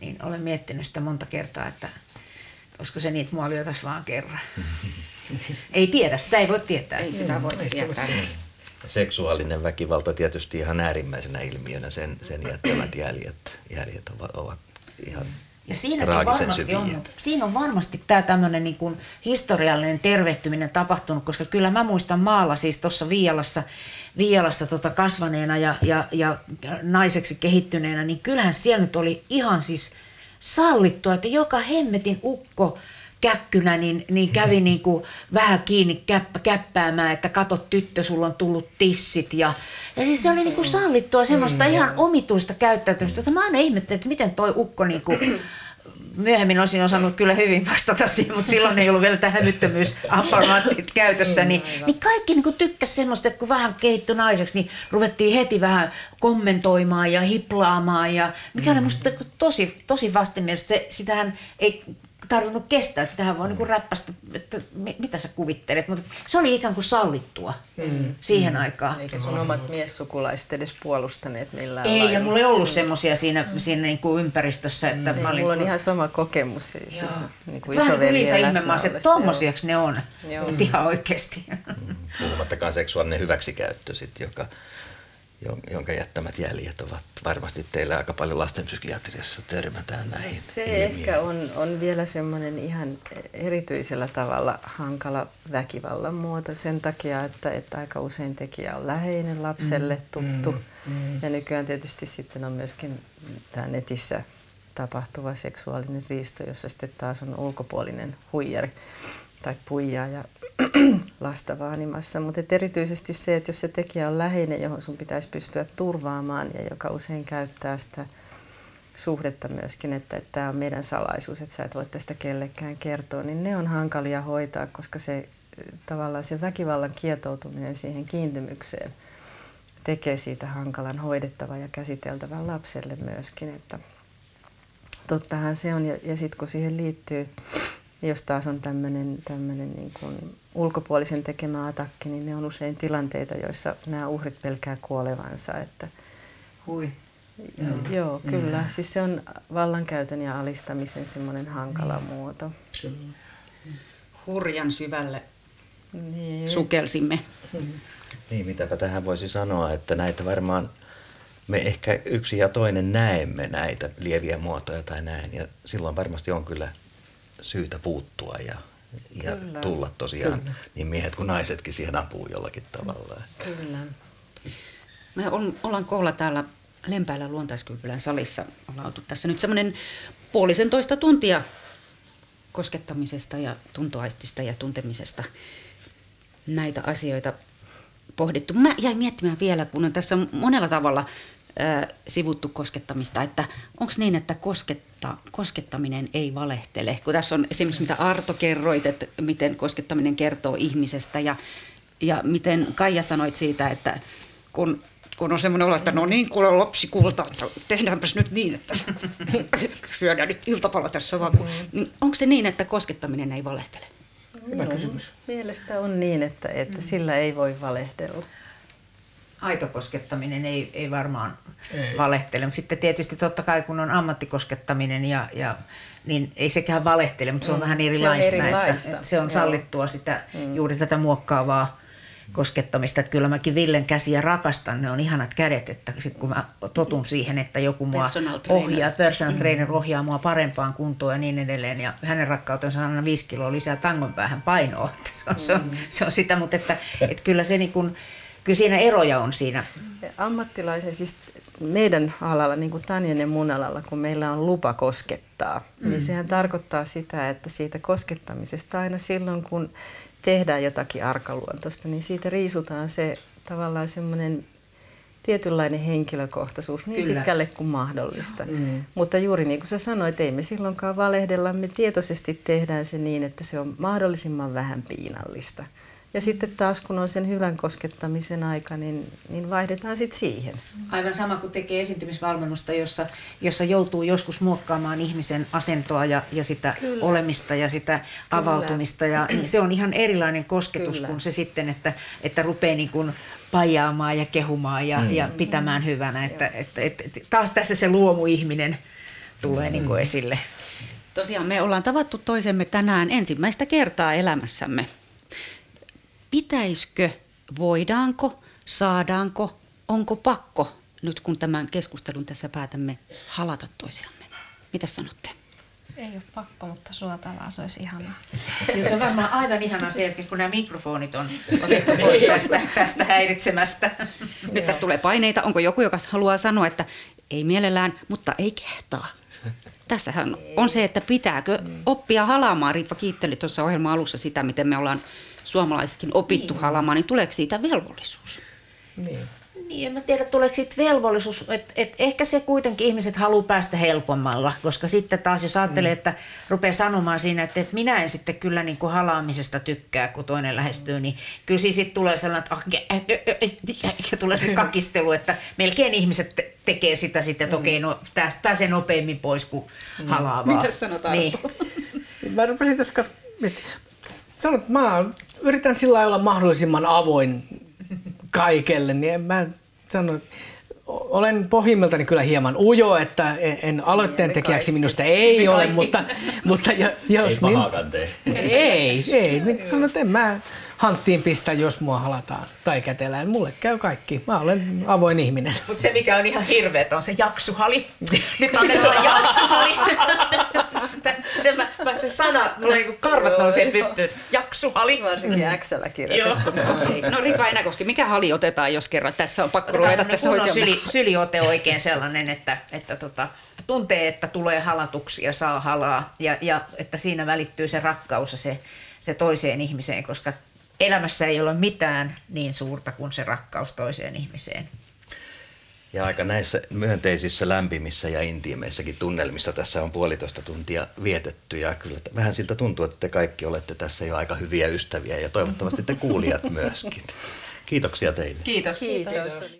niin olen miettinyt sitä monta kertaa, että olisiko se niin, että mua lyötäisiin vaan kerran. ei tiedä, sitä ei voi tietää. Ei sitä voi tietää. Seksuaalinen väkivalta tietysti ihan äärimmäisenä ilmiönä, sen, sen jättämät jäljet, jäljet ovat, ovat ihan ja siinä varmasti on, siinä on varmasti tämä tämmöinen niin kuin historiallinen tervehtyminen tapahtunut, koska kyllä mä muistan maalla siis tuossa Viialassa, Viialassa tota kasvaneena ja, ja, ja naiseksi kehittyneenä, niin kyllähän siellä nyt oli ihan siis sallittua, että joka hemmetin ukko käkkynä, niin, niin kävi niin kuin vähän kiinni käppä, käppäämään, että kato tyttö, sulla on tullut tissit. Ja, ja siis se oli niin kuin sallittua semmoista mm, ihan omituista käyttäytymistä, että mä aina ihmettelin, että miten toi ukko niin kuin, myöhemmin olisin osannut kyllä hyvin vastata siihen, mutta silloin ei ollut vielä tämä hävyttömyysapparaattit käytössä, niin, niin kaikki niin tykkäsivät semmoista, että kun vähän kehittyi naiseksi, niin ruvettiin heti vähän kommentoimaan ja hiplaamaan, ja mikä oli musta tosi, tosi vastenmielistä. Se, sitähän ei tarvinnut kestää. Sitähän voi niin räppästä, että mitä sä kuvittelet, mutta se oli ikään kuin sallittua mm. siihen mm. aikaan. Eikä sun omat miessukulaiset edes puolustaneet millään Ei, lailla. ja mulla ei ollut semmoisia siinä, mm. siinä niin kuin ympäristössä. Että mm. mä olin, mulla on ihan sama kokemus. Siis, siis niin kuin Vähän kuin Liisa Ihmemaa, että tommosiaksi ne on. Joo. ihan oikeasti. Mm. Puhumattakaan seksuaalinen hyväksikäyttö, sit, joka jonka jättämät jäljet ovat varmasti teillä aika paljon lastenpsykiatriassa törmätään näihin. No se ilmiöihin. ehkä on, on vielä semmoinen ihan erityisellä tavalla hankala väkivallan muoto sen takia, että, että aika usein tekijä on läheinen lapselle, mm, tuttu. Mm, mm. Ja nykyään tietysti sitten on myöskin tämä netissä tapahtuva seksuaalinen riisto, jossa sitten taas on ulkopuolinen huijari tai puijaaja lasta vaanimassa, mutta erityisesti se, että jos se tekijä on läheinen, johon sun pitäisi pystyä turvaamaan ja joka usein käyttää sitä suhdetta myöskin, että, että tämä on meidän salaisuus, että sä et voi tästä kellekään kertoa, niin ne on hankalia hoitaa, koska se tavallaan se väkivallan kietoutuminen siihen kiintymykseen tekee siitä hankalan hoidettava ja käsiteltävän lapselle myöskin, että tottahan se on. Ja, ja sitten kun siihen liittyy jos taas on tämmöinen tämmönen niin kuin ulkopuolisen tekemä atakki, niin ne on usein tilanteita, joissa nämä uhrit pelkää kuolevansa. Että, Hui. Joo, joo kyllä. Mm. Siis se on vallankäytön ja alistamisen semmoinen hankala mm. muoto. Kyllä. Hurjan syvälle niin. sukelsimme. Niin, mitäpä tähän voisi sanoa, että näitä varmaan me ehkä yksi ja toinen näemme näitä lieviä muotoja tai näin. Ja silloin varmasti on kyllä syytä puuttua ja, ja tulla tosiaan kyllä. niin miehet kuin naisetkin siihen apuun jollakin tavalla. Kyllä. Me on, ollaan koolla täällä Lempäällä luontaiskylpylän salissa. Ollaan oltu tässä nyt semmoinen puolisen toista tuntia koskettamisesta ja tuntoaistista ja tuntemisesta näitä asioita pohdittu. Mä jäin miettimään vielä, kun on tässä monella tavalla sivuttu koskettamista, että onko niin, että kosketta, koskettaminen ei valehtele? Kun tässä on esimerkiksi mitä Arto kerroit, että miten koskettaminen kertoo ihmisestä ja, ja miten Kaija sanoit siitä, että kun kun on semmoinen olo, että no niin, kuule lapsi kulta, tehdäänpäs nyt niin, että syödään nyt iltapala tässä vaan. Niin onko se niin, että koskettaminen ei valehtele? Hyvä kysymys. Mielestä on niin, että, että mm. sillä ei voi valehdella. Aito koskettaminen ei, ei varmaan ei. valehtele, mutta sitten tietysti totta kai kun on ammattikoskettaminen ja, ja niin ei sekään valehtele, mutta se on mm. vähän erilaista, se on, erilaista. Että, että se on sallittua sitä mm. juuri tätä muokkaavaa koskettamista. Että kyllä mäkin Villen käsiä rakastan, ne on ihanat kädet, että sit kun mä totun siihen, että joku mua personal ohjaa, personal mm-hmm. trainer ohjaa mua parempaan kuntoon ja niin edelleen. Ja hänen rakkautensa on aina viisi kiloa lisää tangon päähän painoa. Että se, on, mm-hmm. se, on, se on sitä, mutta että, että kyllä se niin kuin, kyllä siinä eroja on siinä. Ammattilaisen, siis meidän alalla, niin kuin Tanjan ja mun alalla, kun meillä on lupa koskettaa, niin mm. niin sehän tarkoittaa sitä, että siitä koskettamisesta aina silloin, kun tehdään jotakin arkaluontoista, niin siitä riisutaan se tavallaan semmoinen tietynlainen henkilökohtaisuus niin Kyllä. pitkälle kuin mahdollista. Mm. Mutta juuri niin kuin sä sanoit, ei me silloinkaan valehdella, me tietoisesti tehdään se niin, että se on mahdollisimman vähän piinallista. Ja sitten taas kun on sen hyvän koskettamisen aika, niin, niin vaihdetaan sitten siihen. Aivan sama kuin tekee esiintymisvalmennusta, jossa, jossa joutuu joskus muokkaamaan ihmisen asentoa ja, ja sitä Kyllä. olemista ja sitä Kyllä. avautumista. Ja, niin se on ihan erilainen kosketus Kyllä. kuin se sitten, että, että rupeaa niin kuin pajaamaan ja kehumaan ja, mm. ja pitämään hyvänä. Että, että, että, että taas tässä se luomuihminen tulee mm. niin kuin esille. Tosiaan me ollaan tavattu toisemme tänään ensimmäistä kertaa elämässämme pitäisikö, voidaanko, saadaanko, onko pakko nyt kun tämän keskustelun tässä päätämme halata toisiamme? Mitä sanotte? Ei ole pakko, mutta suotavaa se olisi ihanaa. Ja se on varmaan aivan ihana se, kun nämä mikrofonit on otettu pois tästä, tästä häiritsemästä. Nyt tässä tulee paineita. Onko joku, joka haluaa sanoa, että ei mielellään, mutta ei kehtaa? Tässähän on se, että pitääkö oppia halaamaan. Ritva kiitteli tuossa ohjelman alussa sitä, miten me ollaan suomalaisetkin opittu niin. halamaan, niin tuleeko siitä velvollisuus? Niin. Niin, en mä tiedä, tuleeko siitä velvollisuus. Et, et ehkä se kuitenkin ihmiset haluaa päästä helpommalla, koska sitten taas jos ajattelee, mm. että rupeaa sanomaan siinä, että, että minä en sitten kyllä niin kuin halaamisesta tykkää, kun toinen lähestyy, niin kyllä siis sitten tulee sellainen, että tulee se kakistelu, että melkein ihmiset te- tekee sitä sitten, että okei, no tästä pääsee nopeammin pois kuin mm. halaa vaan. Mitä sanotaan? Niin. mä rupesin tässä kanssa sanot, mä yritän sillä olla mahdollisimman avoin kaikelle, niin mä sanon, olen pohjimmiltani kyllä hieman ujo, että en aloitteen tekijäksi minusta ei ole, mutta, mutta jos... Ei niin, Ei, ei. Niin sanon, että en mä hanttiin pistä, jos mua halataan tai kätellään. Mulle käy kaikki. Mä olen avoin ihminen. Mutta se, mikä on ihan hirveä, on se jaksuhali. Nyt annetaan jaksuhali. mä, se sana, mulla niinku karvat nousee pystyyn. Jaksuhali. Varsinkin Xllä kirjoitettu. okay. No Rita Enäkoski, mikä hali otetaan, jos kerran tässä on pakko ruveta tässä on syli, syliote oikein sellainen, että, että tota, tuntee, että tulee halatuksi ja saa halaa. Ja, ja että siinä välittyy se rakkaus ja se, se toiseen ihmiseen, koska elämässä ei ole mitään niin suurta kuin se rakkaus toiseen ihmiseen. Ja aika näissä myönteisissä, lämpimissä ja intiimeissäkin tunnelmissa tässä on puolitoista tuntia vietetty ja kyllä vähän siltä tuntuu, että te kaikki olette tässä jo aika hyviä ystäviä ja toivottavasti te kuulijat myöskin. Kiitoksia teille. Kiitos. Kiitos.